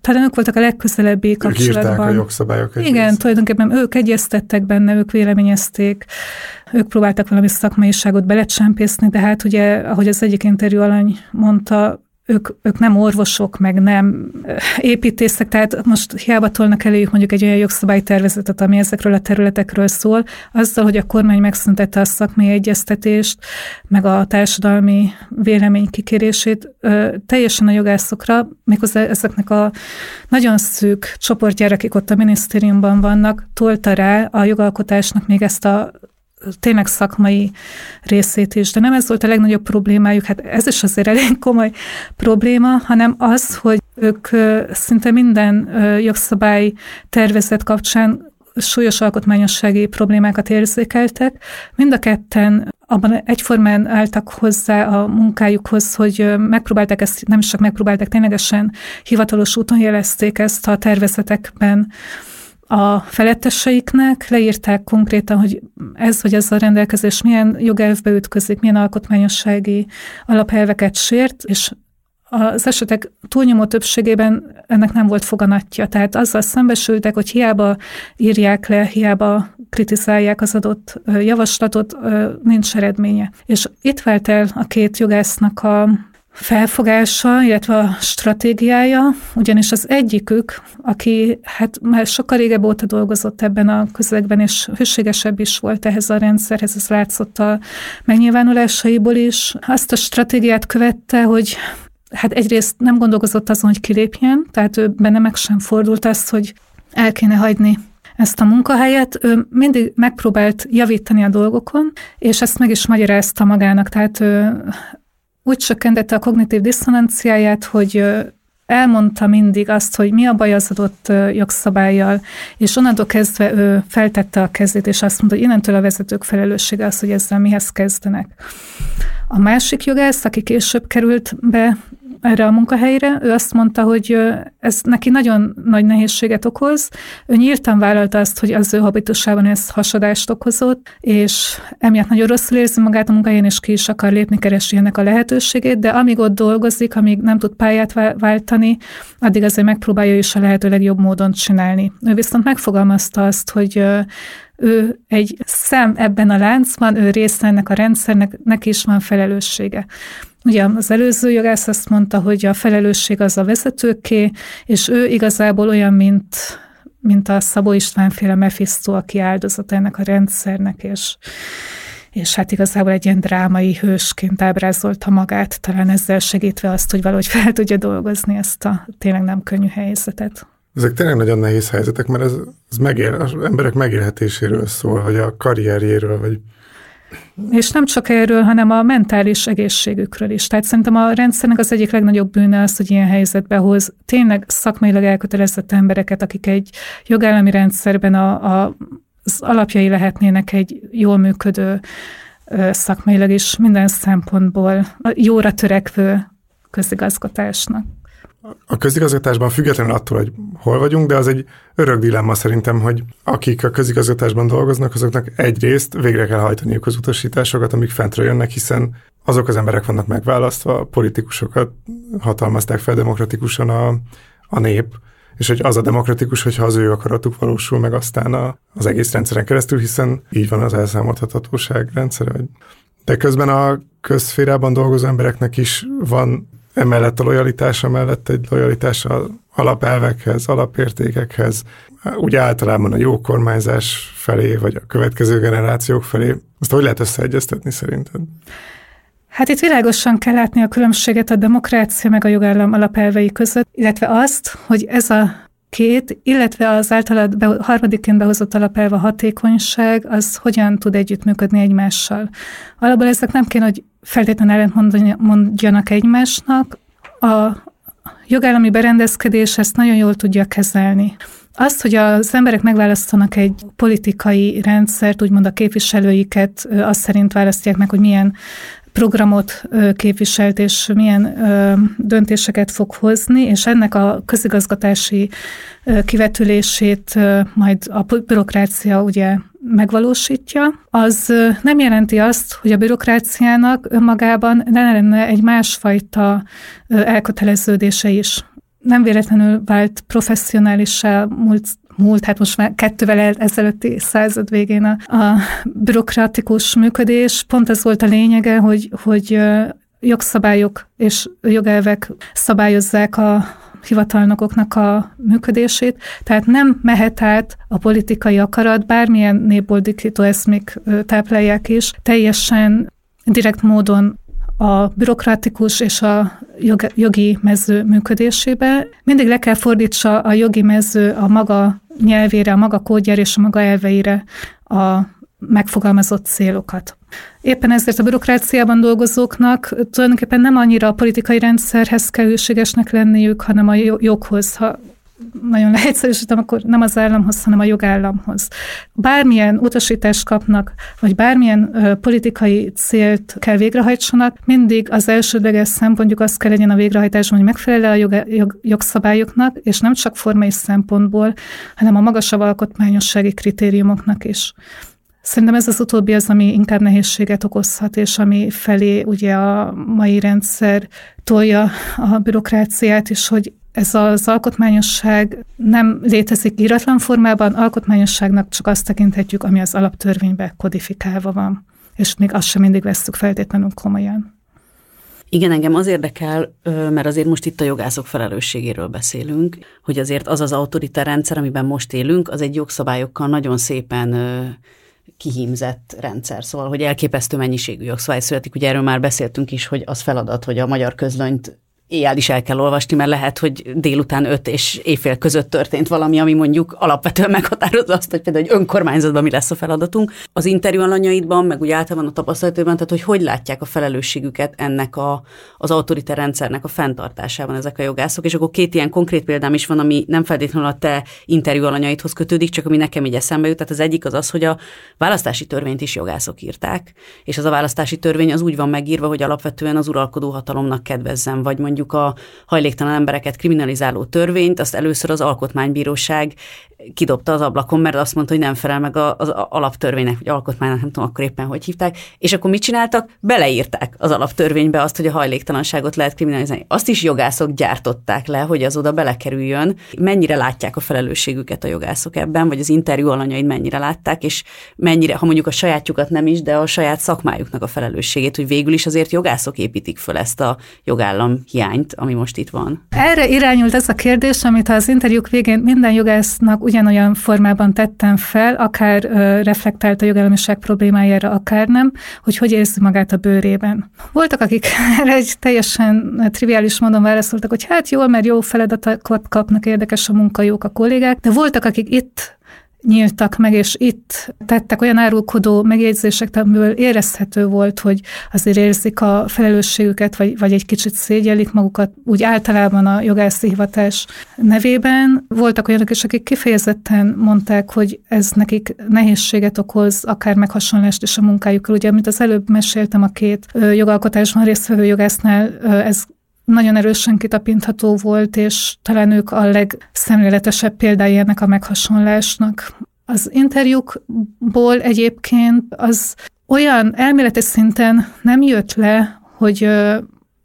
talán ők voltak a legközelebbi kapcsolatban. Ők a jogszabályokat. Igen, rész. tulajdonképpen ők egyeztettek benne, ők véleményezték, ők próbáltak valami szakmaiságot belecsempészni, de hát ugye, ahogy az egyik interjú alany mondta, ők, ők nem orvosok, meg nem építészek, tehát most hiába tolnak eléjük mondjuk egy olyan jogszabálytervezetet, ami ezekről a területekről szól, azzal, hogy a kormány megszüntette a szakmai egyeztetést, meg a társadalmi vélemény kikérését, teljesen a jogászokra, méghozzá ezeknek a nagyon szűk csoportjára, akik ott a minisztériumban vannak, tolta rá a jogalkotásnak még ezt a tényleg szakmai részét is, de nem ez volt a legnagyobb problémájuk, hát ez is azért elég komoly probléma, hanem az, hogy ők szinte minden jogszabály tervezet kapcsán súlyos alkotmányossági problémákat érzékeltek. Mind a ketten abban egyformán álltak hozzá a munkájukhoz, hogy megpróbálták ezt, nem is csak megpróbálták, ténylegesen hivatalos úton jelezték ezt a tervezetekben a feletteseiknek, leírták konkrétan, hogy ez vagy ez a rendelkezés milyen jogelvbe ütközik, milyen alkotmányossági alapelveket sért, és az esetek túlnyomó többségében ennek nem volt foganatja. Tehát azzal szembesültek, hogy hiába írják le, hiába kritizálják az adott javaslatot, nincs eredménye. És itt vált el a két jogásznak a felfogása, illetve a stratégiája, ugyanis az egyikük, aki hát már sokkal régebb óta dolgozott ebben a közegben, és hűségesebb is volt ehhez a rendszerhez, ez látszott a megnyilvánulásaiból is, azt a stratégiát követte, hogy hát egyrészt nem gondolkozott azon, hogy kilépjen, tehát ő benne meg sem fordult azt, hogy el kéne hagyni ezt a munkahelyet, ő mindig megpróbált javítani a dolgokon, és ezt meg is magyarázta magának, tehát ő úgy csökkentette a kognitív diszonanciáját, hogy elmondta mindig azt, hogy mi a baj az adott jogszabályjal, és onnantól kezdve ő feltette a kezét, és azt mondta, hogy innentől a vezetők felelőssége az, hogy ezzel mihez kezdenek. A másik jogász, aki később került be erre a munkahelyre, ő azt mondta, hogy ez neki nagyon nagy nehézséget okoz. Ő nyíltan vállalta azt, hogy az ő habitusában ez hasadást okozott, és emiatt nagyon rosszul érzi magát a munkahelyen, és ki is akar lépni, keresi ennek a lehetőségét, de amíg ott dolgozik, amíg nem tud pályát váltani, addig azért megpróbálja is a lehető legjobb módon csinálni. Ő viszont megfogalmazta azt, hogy ő egy szem ebben a láncban, ő része ennek a rendszernek, neki is van felelőssége. Ugye az előző jogász azt mondta, hogy a felelősség az a vezetőké, és ő igazából olyan, mint, mint a Szabó István féle Mephisto, aki áldozat ennek a rendszernek, és, és hát igazából egy ilyen drámai hősként ábrázolta magát, talán ezzel segítve azt, hogy valahogy fel tudja dolgozni ezt a tényleg nem könnyű helyzetet. Ezek tényleg nagyon nehéz helyzetek, mert ez, ez megél, az emberek megélhetéséről szól, vagy a karrierjéről, vagy és nem csak erről, hanem a mentális egészségükről is. Tehát szerintem a rendszernek az egyik legnagyobb bűne az, hogy ilyen helyzetbe hoz tényleg szakmailag elkötelezett embereket, akik egy jogállami rendszerben a, a, az alapjai lehetnének egy jól működő szakmailag is minden szempontból jóra törekvő közigazgatásnak a közigazgatásban függetlenül attól, hogy hol vagyunk, de az egy örök dilemma szerintem, hogy akik a közigazgatásban dolgoznak, azoknak egyrészt végre kell hajtani a utasításokat, amik fentről jönnek, hiszen azok az emberek vannak megválasztva, a politikusokat hatalmazták fel demokratikusan a, a nép, és hogy az a demokratikus, hogyha az ő akaratuk valósul meg aztán a, az egész rendszeren keresztül, hiszen így van az elszámoltathatóság rendszere. De közben a közszférában dolgozó embereknek is van emellett a lojalitása mellett egy lojalitás alapelvekhez, alapértékekhez, úgy általában a jó kormányzás felé, vagy a következő generációk felé. Azt hogy lehet összeegyeztetni szerinted? Hát itt világosan kell látni a különbséget a demokrácia meg a jogállam alapelvei között, illetve azt, hogy ez a két, illetve az általad be, harmadikként behozott alapelve a hatékonyság, az hogyan tud együttműködni egymással. Alapból ezek nem kéne, hogy feltétlenül ellent mondjanak egymásnak. A jogállami berendezkedés ezt nagyon jól tudja kezelni. Azt, hogy az emberek megválasztanak egy politikai rendszert, úgymond a képviselőiket azt szerint választják meg, hogy milyen programot képviselt, és milyen döntéseket fog hozni, és ennek a közigazgatási kivetülését majd a bürokrácia ugye megvalósítja, az nem jelenti azt, hogy a bürokráciának önmagában ne lenne egy másfajta elköteleződése is. Nem véletlenül vált professzionálissá múlt múlt, hát most már kettővel ezelőtti század végén a, a bürokratikus működés. Pont ez volt a lényege, hogy, hogy jogszabályok és jogelvek szabályozzák a hivatalnokoknak a működését, tehát nem mehet át a politikai akarat, bármilyen népboldikító eszmék táplálják is, teljesen direkt módon a bürokratikus és a jogi mező működésébe. Mindig le kell fordítsa a jogi mező a maga nyelvére, a maga kódjára és a maga elveire a megfogalmazott célokat. Éppen ezért a bürokráciában dolgozóknak tulajdonképpen nem annyira a politikai rendszerhez kell hűségesnek lenniük, hanem a joghoz. Ha nagyon leegyszerűsítem, akkor nem az államhoz, hanem a jogállamhoz. Bármilyen utasítást kapnak, vagy bármilyen ö, politikai célt kell végrehajtsanak, mindig az elsődleges szempontjuk az kell legyen a végrehajtásban, hogy megfelel a jog, jog, jogszabályoknak, és nem csak formai szempontból, hanem a magasabb alkotmányossági kritériumoknak is. Szerintem ez az utóbbi az, ami inkább nehézséget okozhat, és ami felé ugye a mai rendszer tolja a bürokráciát, és hogy ez az alkotmányosság nem létezik íratlan formában, alkotmányosságnak csak azt tekinthetjük, ami az alaptörvénybe kodifikálva van. És még azt sem mindig veszük feltétlenül komolyan. Igen, engem az érdekel, mert azért most itt a jogászok felelősségéről beszélünk, hogy azért az az autoritár rendszer, amiben most élünk, az egy jogszabályokkal nagyon szépen kihímzett rendszer, szóval, hogy elképesztő mennyiségű jogszabály születik. Ugye erről már beszéltünk is, hogy az feladat, hogy a magyar közlönyt éjjel is el kell olvasni, mert lehet, hogy délután öt és éjfél között történt valami, ami mondjuk alapvetően meghatározza azt, hogy például egy önkormányzatban mi lesz a feladatunk. Az interjú alanyaidban, meg úgy általában a tapasztalatban, tehát hogy hogy látják a felelősségüket ennek a, az autoritár rendszernek a fenntartásában ezek a jogászok, és akkor két ilyen konkrét példám is van, ami nem feltétlenül a te interjú alanyaidhoz kötődik, csak ami nekem így eszembe jut. Tehát az egyik az az, hogy a választási törvényt is jogászok írták, és az a választási törvény az úgy van megírva, hogy alapvetően az uralkodó hatalomnak kedvezzen, vagy mondjuk mondjuk a hajléktalan embereket kriminalizáló törvényt, azt először az alkotmánybíróság kidobta az ablakon, mert azt mondta, hogy nem felel meg az alaptörvénynek, vagy alkotmánynak, nem tudom akkor éppen hogy hívták, és akkor mit csináltak? Beleírták az alaptörvénybe azt, hogy a hajléktalanságot lehet kriminalizálni. Azt is jogászok gyártották le, hogy az oda belekerüljön. Mennyire látják a felelősségüket a jogászok ebben, vagy az interjú alanyaid mennyire látták, és mennyire, ha mondjuk a sajátjukat nem is, de a saját szakmájuknak a felelősségét, hogy végül is azért jogászok építik föl ezt a jogállam hiányt, ami most itt van. Erre irányult ez a kérdés, amit az interjúk végén minden jogásznak ugyanolyan formában tettem fel, akár ö, reflektált a jogállamiság problémájára, akár nem, hogy hogy érzi magát a bőrében. Voltak, akik erre egy teljesen triviális módon válaszoltak, hogy hát jól, mert jó feladatokat kapnak, érdekes a munka, jók a kollégák, de voltak, akik itt nyíltak meg, és itt tettek olyan árulkodó megjegyzések, amiből érezhető volt, hogy azért érzik a felelősségüket, vagy, vagy egy kicsit szégyelik magukat, úgy általában a jogászi hivatás nevében. Voltak olyanok is, akik kifejezetten mondták, hogy ez nekik nehézséget okoz, akár meghasonlást is a munkájukkal. Ugye, amit az előbb meséltem a két jogalkotásban résztvevő jogásznál, ez nagyon erősen kitapintható volt, és talán ők a legszemléletesebb példája ennek a meghasonlásnak. Az interjúkból egyébként az olyan elméleti szinten nem jött le, hogy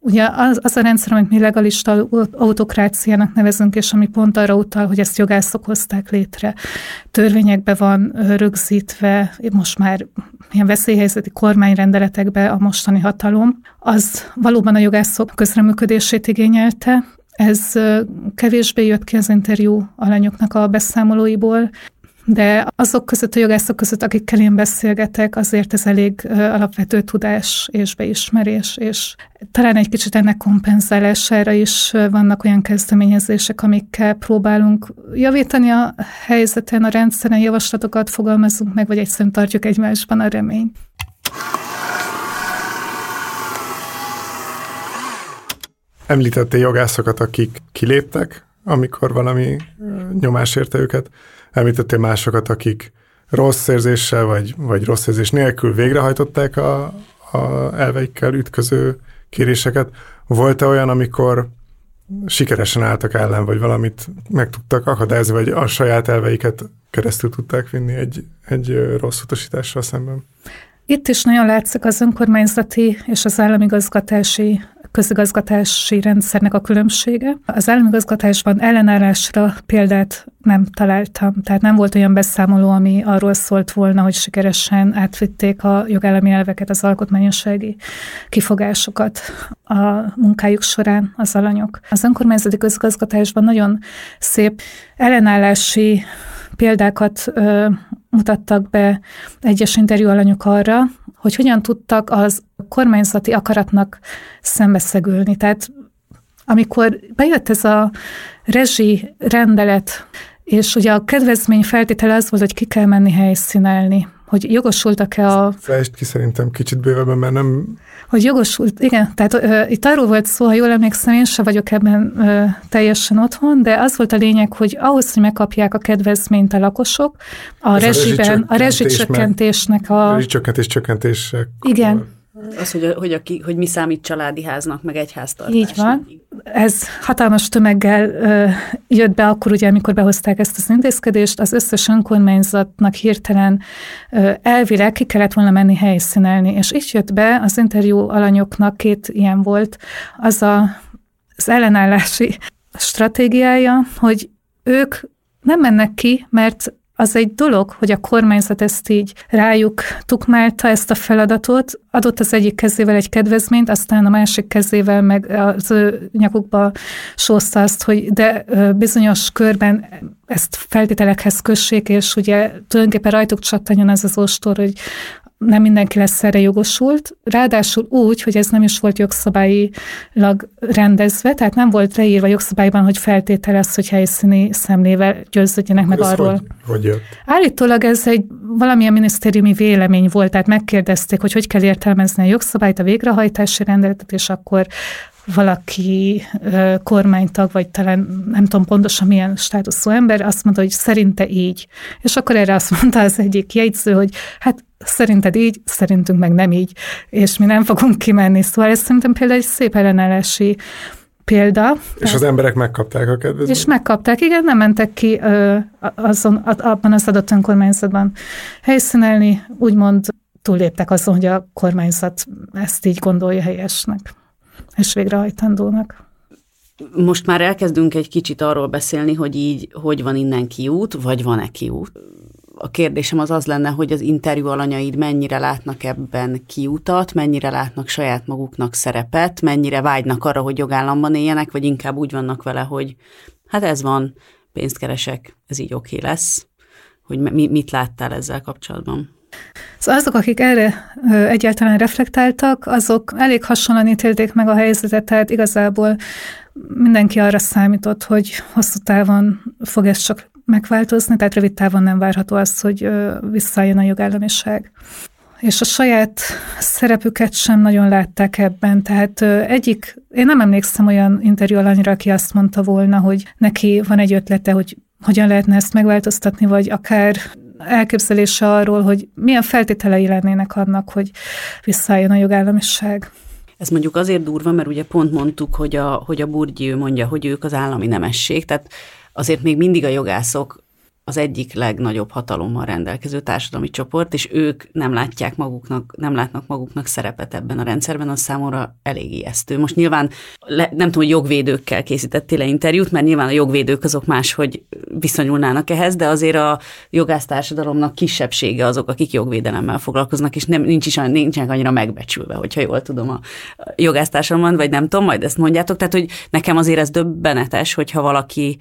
Ugye az, az a rendszer, amit mi legalista autokráciának nevezünk, és ami pont arra utal, hogy ezt jogászok hozták létre, törvényekbe van rögzítve, most már ilyen veszélyhelyzeti kormányrendeletekbe a mostani hatalom, az valóban a jogászok közreműködését igényelte, ez kevésbé jött ki az interjú alanyoknak a beszámolóiból, de azok között, a jogászok között, akikkel én beszélgetek, azért ez elég alapvető tudás és beismerés, és talán egy kicsit ennek kompenzálására is vannak olyan kezdeményezések, amikkel próbálunk javítani a helyzeten, a rendszeren, javaslatokat fogalmazunk meg, vagy egyszerűen tartjuk egymásban a reményt. Említette jogászokat, akik kiléptek, amikor valami nyomás érte őket. Említettél másokat, akik rossz érzéssel vagy, vagy rossz érzés nélkül végrehajtották a, a elveikkel ütköző kéréseket. Volt-e olyan, amikor sikeresen álltak ellen, vagy valamit meg tudtak akadályozni, vagy a saját elveiket keresztül tudták vinni egy, egy rossz utasítással szemben? Itt is nagyon látszik az önkormányzati és az államigazgatási közigazgatási rendszernek a különbsége. Az államigazgatásban ellenállásra példát nem találtam, tehát nem volt olyan beszámoló, ami arról szólt volna, hogy sikeresen átvitték a jogállami elveket, az alkotmányossági kifogásokat a munkájuk során az alanyok. Az önkormányzati közigazgatásban nagyon szép ellenállási példákat ö, mutattak be egyes interjú alanyok arra, hogy hogyan tudtak az kormányzati akaratnak szembeszegülni. Tehát amikor bejött ez a rezsi rendelet, és ugye a kedvezmény feltétele az volt, hogy ki kell menni helyszínelni, hogy jogosultak-e a... Fejtsd ki szerintem kicsit bővebben, mert nem... Hogy jogosult, igen, tehát ö, itt arról volt szó, ha jól emlékszem, én sem vagyok ebben ö, teljesen otthon, de az volt a lényeg, hogy ahhoz, hogy megkapják a kedvezményt a lakosok, a Ez rezsiben, a rezsicsökkentésnek a... Rezsicsökkentés csökkentések. Igen, az, hogy, hogy, aki, hogy mi számít családi háznak, meg egyháztartásnak. Így van. Ez hatalmas tömeggel ö, jött be akkor, ugye, amikor behozták ezt az intézkedést, az összes önkormányzatnak hirtelen ö, elvileg ki kellett volna menni helyszínelni, és így jött be az interjú alanyoknak két ilyen volt, az a, az ellenállási stratégiája, hogy ők nem mennek ki, mert az egy dolog, hogy a kormányzat ezt így rájuk tukmálta ezt a feladatot, adott az egyik kezével egy kedvezményt, aztán a másik kezével meg az ő nyakukba sózta azt, hogy de bizonyos körben ezt feltételekhez kössék, és ugye tulajdonképpen rajtuk csattanjon ez az ostor, hogy nem mindenki lesz erre jogosult, ráadásul úgy, hogy ez nem is volt jogszabályilag rendezve, tehát nem volt leírva jogszabályban, hogy feltételez, hogy helyszíni szemlével győződjenek meg Ez arról. Hogy, hogy jött? Állítólag ez egy valamilyen minisztériumi vélemény volt, tehát megkérdezték, hogy hogy kell értelmezni a jogszabályt, a végrehajtási rendeletet, és akkor valaki kormánytag, vagy talán nem tudom pontosan milyen státuszú ember, azt mondta, hogy szerinte így. És akkor erre azt mondta az egyik jegyző, hogy hát szerinted így, szerintünk meg nem így, és mi nem fogunk kimenni. Szóval ez szerintem például egy szép ellenállási példa. És az emberek megkapták a kedvezményt? És megkapták, igen, nem mentek ki ö, azon, abban az adott önkormányzatban helyszínelni, úgymond túlléptek azon, hogy a kormányzat ezt így gondolja helyesnek és végrehajtandónak. Most már elkezdünk egy kicsit arról beszélni, hogy így hogy van innen kiút, vagy van-e kiút. A kérdésem az az lenne, hogy az interjú alanyaid mennyire látnak ebben kiutat, mennyire látnak saját maguknak szerepet, mennyire vágynak arra, hogy jogállamban éljenek, vagy inkább úgy vannak vele, hogy hát ez van, pénzt keresek, ez így oké okay lesz. Hogy mi, mit láttál ezzel kapcsolatban? Szóval azok, akik erre egyáltalán reflektáltak, azok elég hasonlóan ítélték meg a helyzetet, tehát igazából mindenki arra számított, hogy hosszú távon fog ez csak megváltozni, tehát rövid távon nem várható az, hogy visszajön a jogállamiság. És a saját szerepüket sem nagyon látták ebben. Tehát egyik, én nem emlékszem olyan interjú alanyra, aki azt mondta volna, hogy neki van egy ötlete, hogy hogyan lehetne ezt megváltoztatni, vagy akár elképzelése arról, hogy milyen feltételei lennének annak, hogy visszajön a jogállamiság. Ez mondjuk azért durva, mert ugye pont mondtuk, hogy a, hogy a Burgyi mondja, hogy ők az állami nemesség, tehát azért még mindig a jogászok az egyik legnagyobb hatalommal rendelkező társadalmi csoport, és ők nem látják maguknak, nem látnak maguknak szerepet ebben a rendszerben, az számomra elég ijesztő. Most nyilván le, nem tudom, hogy jogvédőkkel készítettél le interjút, mert nyilván a jogvédők azok máshogy viszonyulnának ehhez, de azért a jogásztársadalomnak kisebbsége azok, akik jogvédelemmel foglalkoznak, és nem, nincs is, nincsenek annyira megbecsülve, hogyha jól tudom a jogásztársadalomban, vagy nem tudom, majd ezt mondjátok. Tehát, hogy nekem azért ez döbbenetes, hogyha valaki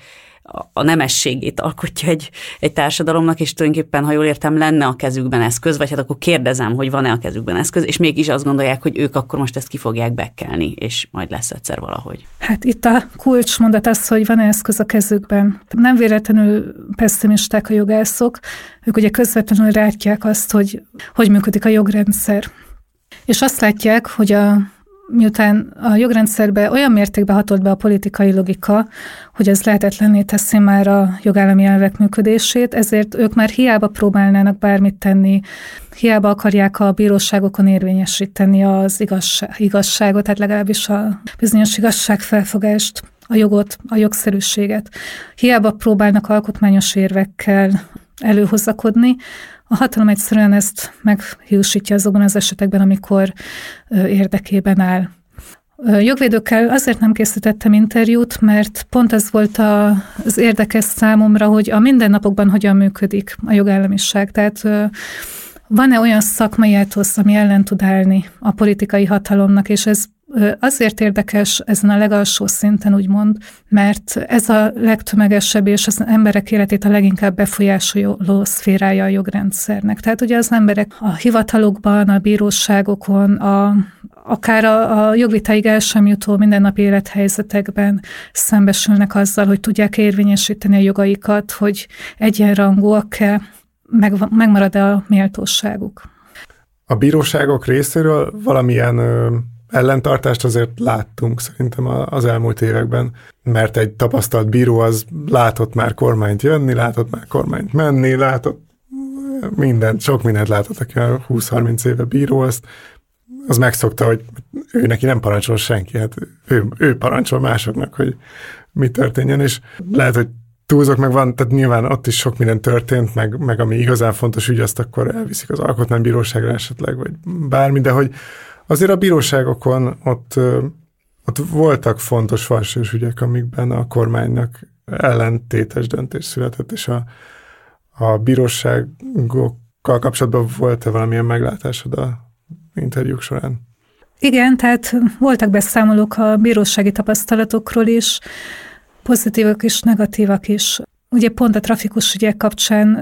a nemességét alkotja egy, egy társadalomnak, és tulajdonképpen, ha jól értem, lenne a kezükben eszköz, vagy hát akkor kérdezem, hogy van-e a kezükben eszköz, és mégis azt gondolják, hogy ők akkor most ezt ki fogják bekelni, és majd lesz egyszer valahogy. Hát itt a kulcsmondat az, hogy van-e eszköz a kezükben. Nem véletlenül pessimisták a jogászok, ők ugye közvetlenül látják azt, hogy hogy működik a jogrendszer. És azt látják, hogy a miután a jogrendszerbe olyan mértékben hatolt be a politikai logika, hogy ez lehetetlenné teszi már a jogállami elvek működését, ezért ők már hiába próbálnának bármit tenni, hiába akarják a bíróságokon érvényesíteni az igazság, igazságot, tehát legalábbis a bizonyos igazságfelfogást, a jogot, a jogszerűséget. Hiába próbálnak alkotmányos érvekkel előhozakodni, a hatalom egyszerűen ezt meghiúsítja azokban az esetekben, amikor érdekében áll. Jogvédőkkel azért nem készítettem interjút, mert pont ez volt a, az érdekes számomra, hogy a mindennapokban hogyan működik a jogállamiság. Tehát van-e olyan szakmai etosz, ami ellen tud állni a politikai hatalomnak, és ez Azért érdekes ezen a legalsó szinten, úgymond, mert ez a legtömegesebb és az emberek életét a leginkább befolyásoló szférája a jogrendszernek. Tehát ugye az emberek a hivatalokban, a bíróságokon, a, akár a, a jogvitáig el sem jutó mindennapi élethelyzetekben szembesülnek azzal, hogy tudják érvényesíteni a jogaikat, hogy egyenrangúak-e, meg, megmarad-e a méltóságuk. A bíróságok részéről valamilyen ellentartást azért láttunk szerintem az elmúlt években, mert egy tapasztalt bíró az látott már kormányt jönni, látott már kormányt menni, látott mindent, sok mindent látott, aki 20-30 éve bíró, azt, az megszokta, hogy ő neki nem parancsol senki, hát ő, ő parancsol másoknak, hogy mi történjen, és lehet, hogy túlzok, meg van, tehát nyilván ott is sok minden történt, meg, meg ami igazán fontos ügy, azt akkor elviszik az alkotmánybíróságra esetleg, vagy bármi, de hogy Azért a bíróságokon ott, ott voltak fontos falsős ügyek, amikben a kormánynak ellentétes döntés született, és a, A bíróságokkal kapcsolatban volt-e valamilyen meglátásod a interjúk során? Igen, tehát voltak beszámolók a bírósági tapasztalatokról is, pozitívak és negatívak is. Ugye pont a trafikus ügyek kapcsán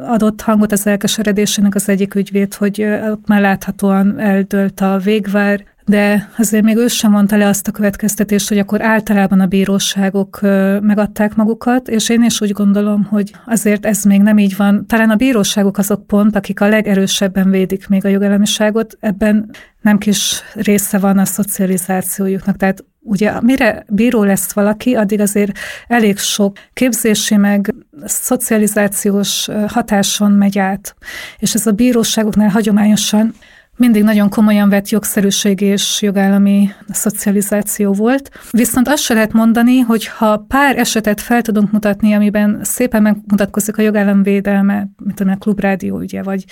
adott hangot az elkeseredésének az egyik ügyvéd, hogy ott már láthatóan eldőlt a végvár, de azért még ő sem mondta le azt a következtetést, hogy akkor általában a bíróságok megadták magukat, és én is úgy gondolom, hogy azért ez még nem így van. Talán a bíróságok azok pont, akik a legerősebben védik még a jogállamiságot, ebben nem kis része van a szocializációjuknak. Tehát ugye mire bíró lesz valaki, addig azért elég sok képzési meg szocializációs hatáson megy át. És ez a bíróságoknál hagyományosan mindig nagyon komolyan vett jogszerűség és jogállami szocializáció volt. Viszont azt se lehet mondani, hogy ha pár esetet fel tudunk mutatni, amiben szépen megmutatkozik a jogállam védelme, mint a klubrádió ügye, vagy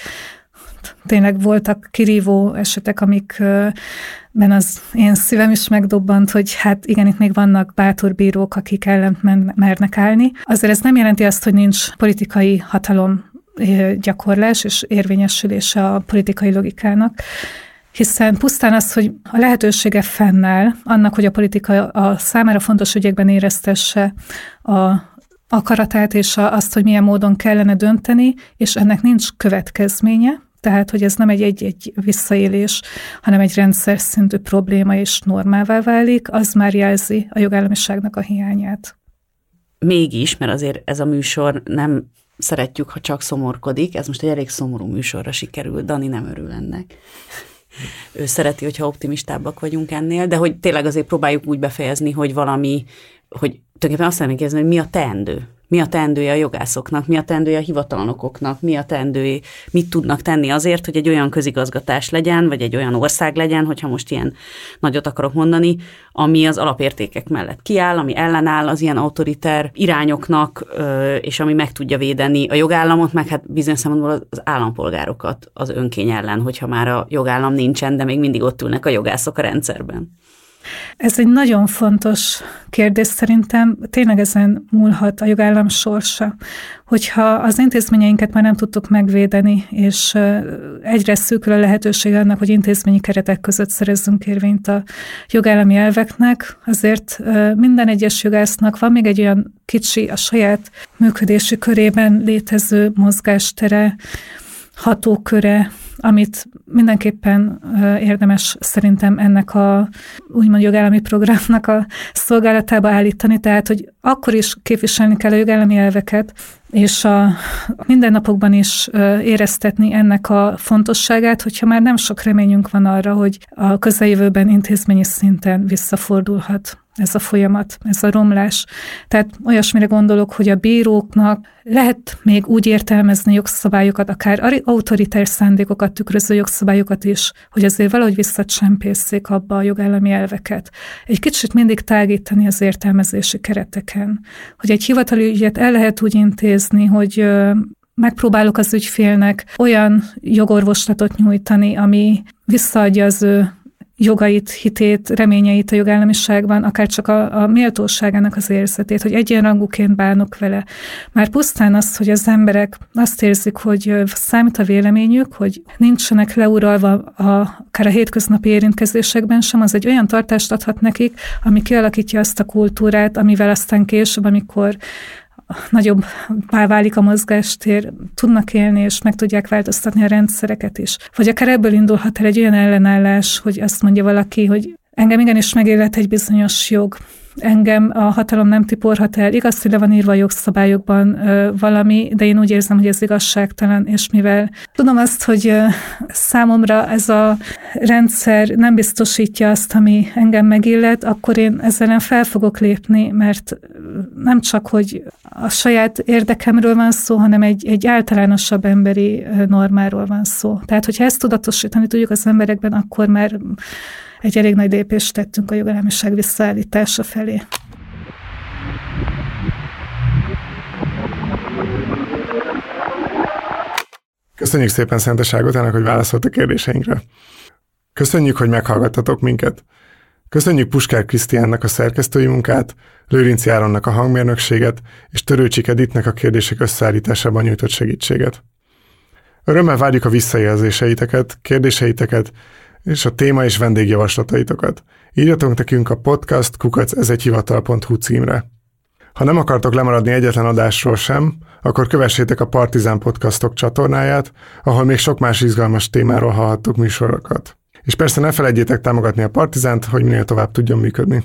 tényleg voltak kirívó esetek, amikben az én szívem is megdobbant, hogy hát igen, itt még vannak bátor bírók, akik ellent mernek állni. Azért ez nem jelenti azt, hogy nincs politikai hatalom gyakorlás és érvényesülése a politikai logikának, hiszen pusztán az, hogy a lehetősége fennáll annak, hogy a politika a számára fontos ügyekben éreztesse a akaratát és azt, hogy milyen módon kellene dönteni, és ennek nincs következménye, tehát, hogy ez nem egy, egy, egy visszaélés, hanem egy rendszer szintű probléma és normává válik, az már jelzi a jogállamiságnak a hiányát. Mégis, mert azért ez a műsor nem szeretjük, ha csak szomorkodik. Ez most egy elég szomorú műsorra sikerült, Dani nem örül ennek. Ő szereti, hogyha optimistábbak vagyunk ennél, de hogy tényleg azért próbáljuk úgy befejezni, hogy valami, hogy tulajdonképpen azt szeretném kérdezni, hogy mi a teendő mi a teendője a jogászoknak, mi a teendője a hivatalnokoknak, mi a teendője, mit tudnak tenni azért, hogy egy olyan közigazgatás legyen, vagy egy olyan ország legyen, hogyha most ilyen nagyot akarok mondani, ami az alapértékek mellett kiáll, ami ellenáll az ilyen autoriter irányoknak, és ami meg tudja védeni a jogállamot, meg hát bizonyos szempontból az állampolgárokat az önkény ellen, hogyha már a jogállam nincsen, de még mindig ott ülnek a jogászok a rendszerben. Ez egy nagyon fontos kérdés szerintem, tényleg ezen múlhat a jogállam sorsa, hogyha az intézményeinket már nem tudtuk megvédeni, és egyre szűkül a lehetőség annak, hogy intézményi keretek között szerezzünk érvényt a jogállami elveknek, azért minden egyes jogásznak van még egy olyan kicsi, a saját működési körében létező mozgástere, hatóköre, amit mindenképpen érdemes szerintem ennek a úgymond jogállami programnak a szolgálatába állítani, tehát hogy akkor is képviselni kell a jogállami elveket, és a mindennapokban is éreztetni ennek a fontosságát, hogyha már nem sok reményünk van arra, hogy a közeljövőben intézményi szinten visszafordulhat ez a folyamat, ez a romlás. Tehát olyasmire gondolok, hogy a bíróknak lehet még úgy értelmezni jogszabályokat, akár autoritár szándékokat tükröző jogszabályokat is, hogy azért valahogy visszacsempészék abba a jogállami elveket. Egy kicsit mindig tágítani az értelmezési kereteken, hogy egy hivatali ügyet el lehet úgy intézni, hogy megpróbálok az ügyfélnek olyan jogorvoslatot nyújtani, ami visszaadja az ő jogait, hitét, reményeit a jogállamiságban, akár csak a, a méltóságának az érzetét, hogy egyenrangúként bánok vele. Már pusztán az, hogy az emberek azt érzik, hogy számít a véleményük, hogy nincsenek leuralva a, akár a hétköznapi érintkezésekben sem, az egy olyan tartást adhat nekik, ami kialakítja azt a kultúrát, amivel aztán később, amikor nagyobb válik a mozgástér, tudnak élni, és meg tudják változtatni a rendszereket is. Vagy akár ebből indulhat el egy olyan ellenállás, hogy azt mondja valaki, hogy engem igenis megélet egy bizonyos jog, engem a hatalom nem tiporhat el. Igaz, hogy le van írva a jogszabályokban valami, de én úgy érzem, hogy ez igazságtalan, és mivel tudom azt, hogy számomra ez a rendszer nem biztosítja azt, ami engem megillet, akkor én ezzel fel fogok lépni, mert nem csak, hogy a saját érdekemről van szó, hanem egy, egy általánosabb emberi normáról van szó. Tehát, hogyha ezt tudatosítani tudjuk az emberekben, akkor már egy elég nagy lépést tettünk a jogállamiság visszaállítása felé. Köszönjük szépen Szentes Ágotának, hogy válaszolt a kérdéseinkre. Köszönjük, hogy meghallgattatok minket. Köszönjük Puskár Krisztiánnak a szerkesztői munkát, Lőrinci Áronnak a hangmérnökséget, és Törőcsik Editnek a kérdések összeállításában nyújtott segítséget. Örömmel várjuk a visszajelzéseiteket, kérdéseiteket, és a téma és vendégjavaslataitokat. Írjatok nekünk a podcast kukac ez egy hivatal.hu címre. Ha nem akartok lemaradni egyetlen adásról sem, akkor kövessétek a Partizán podcastok csatornáját, ahol még sok más izgalmas témáról hallhattok műsorokat. És persze ne felejtjétek támogatni a Partizánt, hogy minél tovább tudjon működni.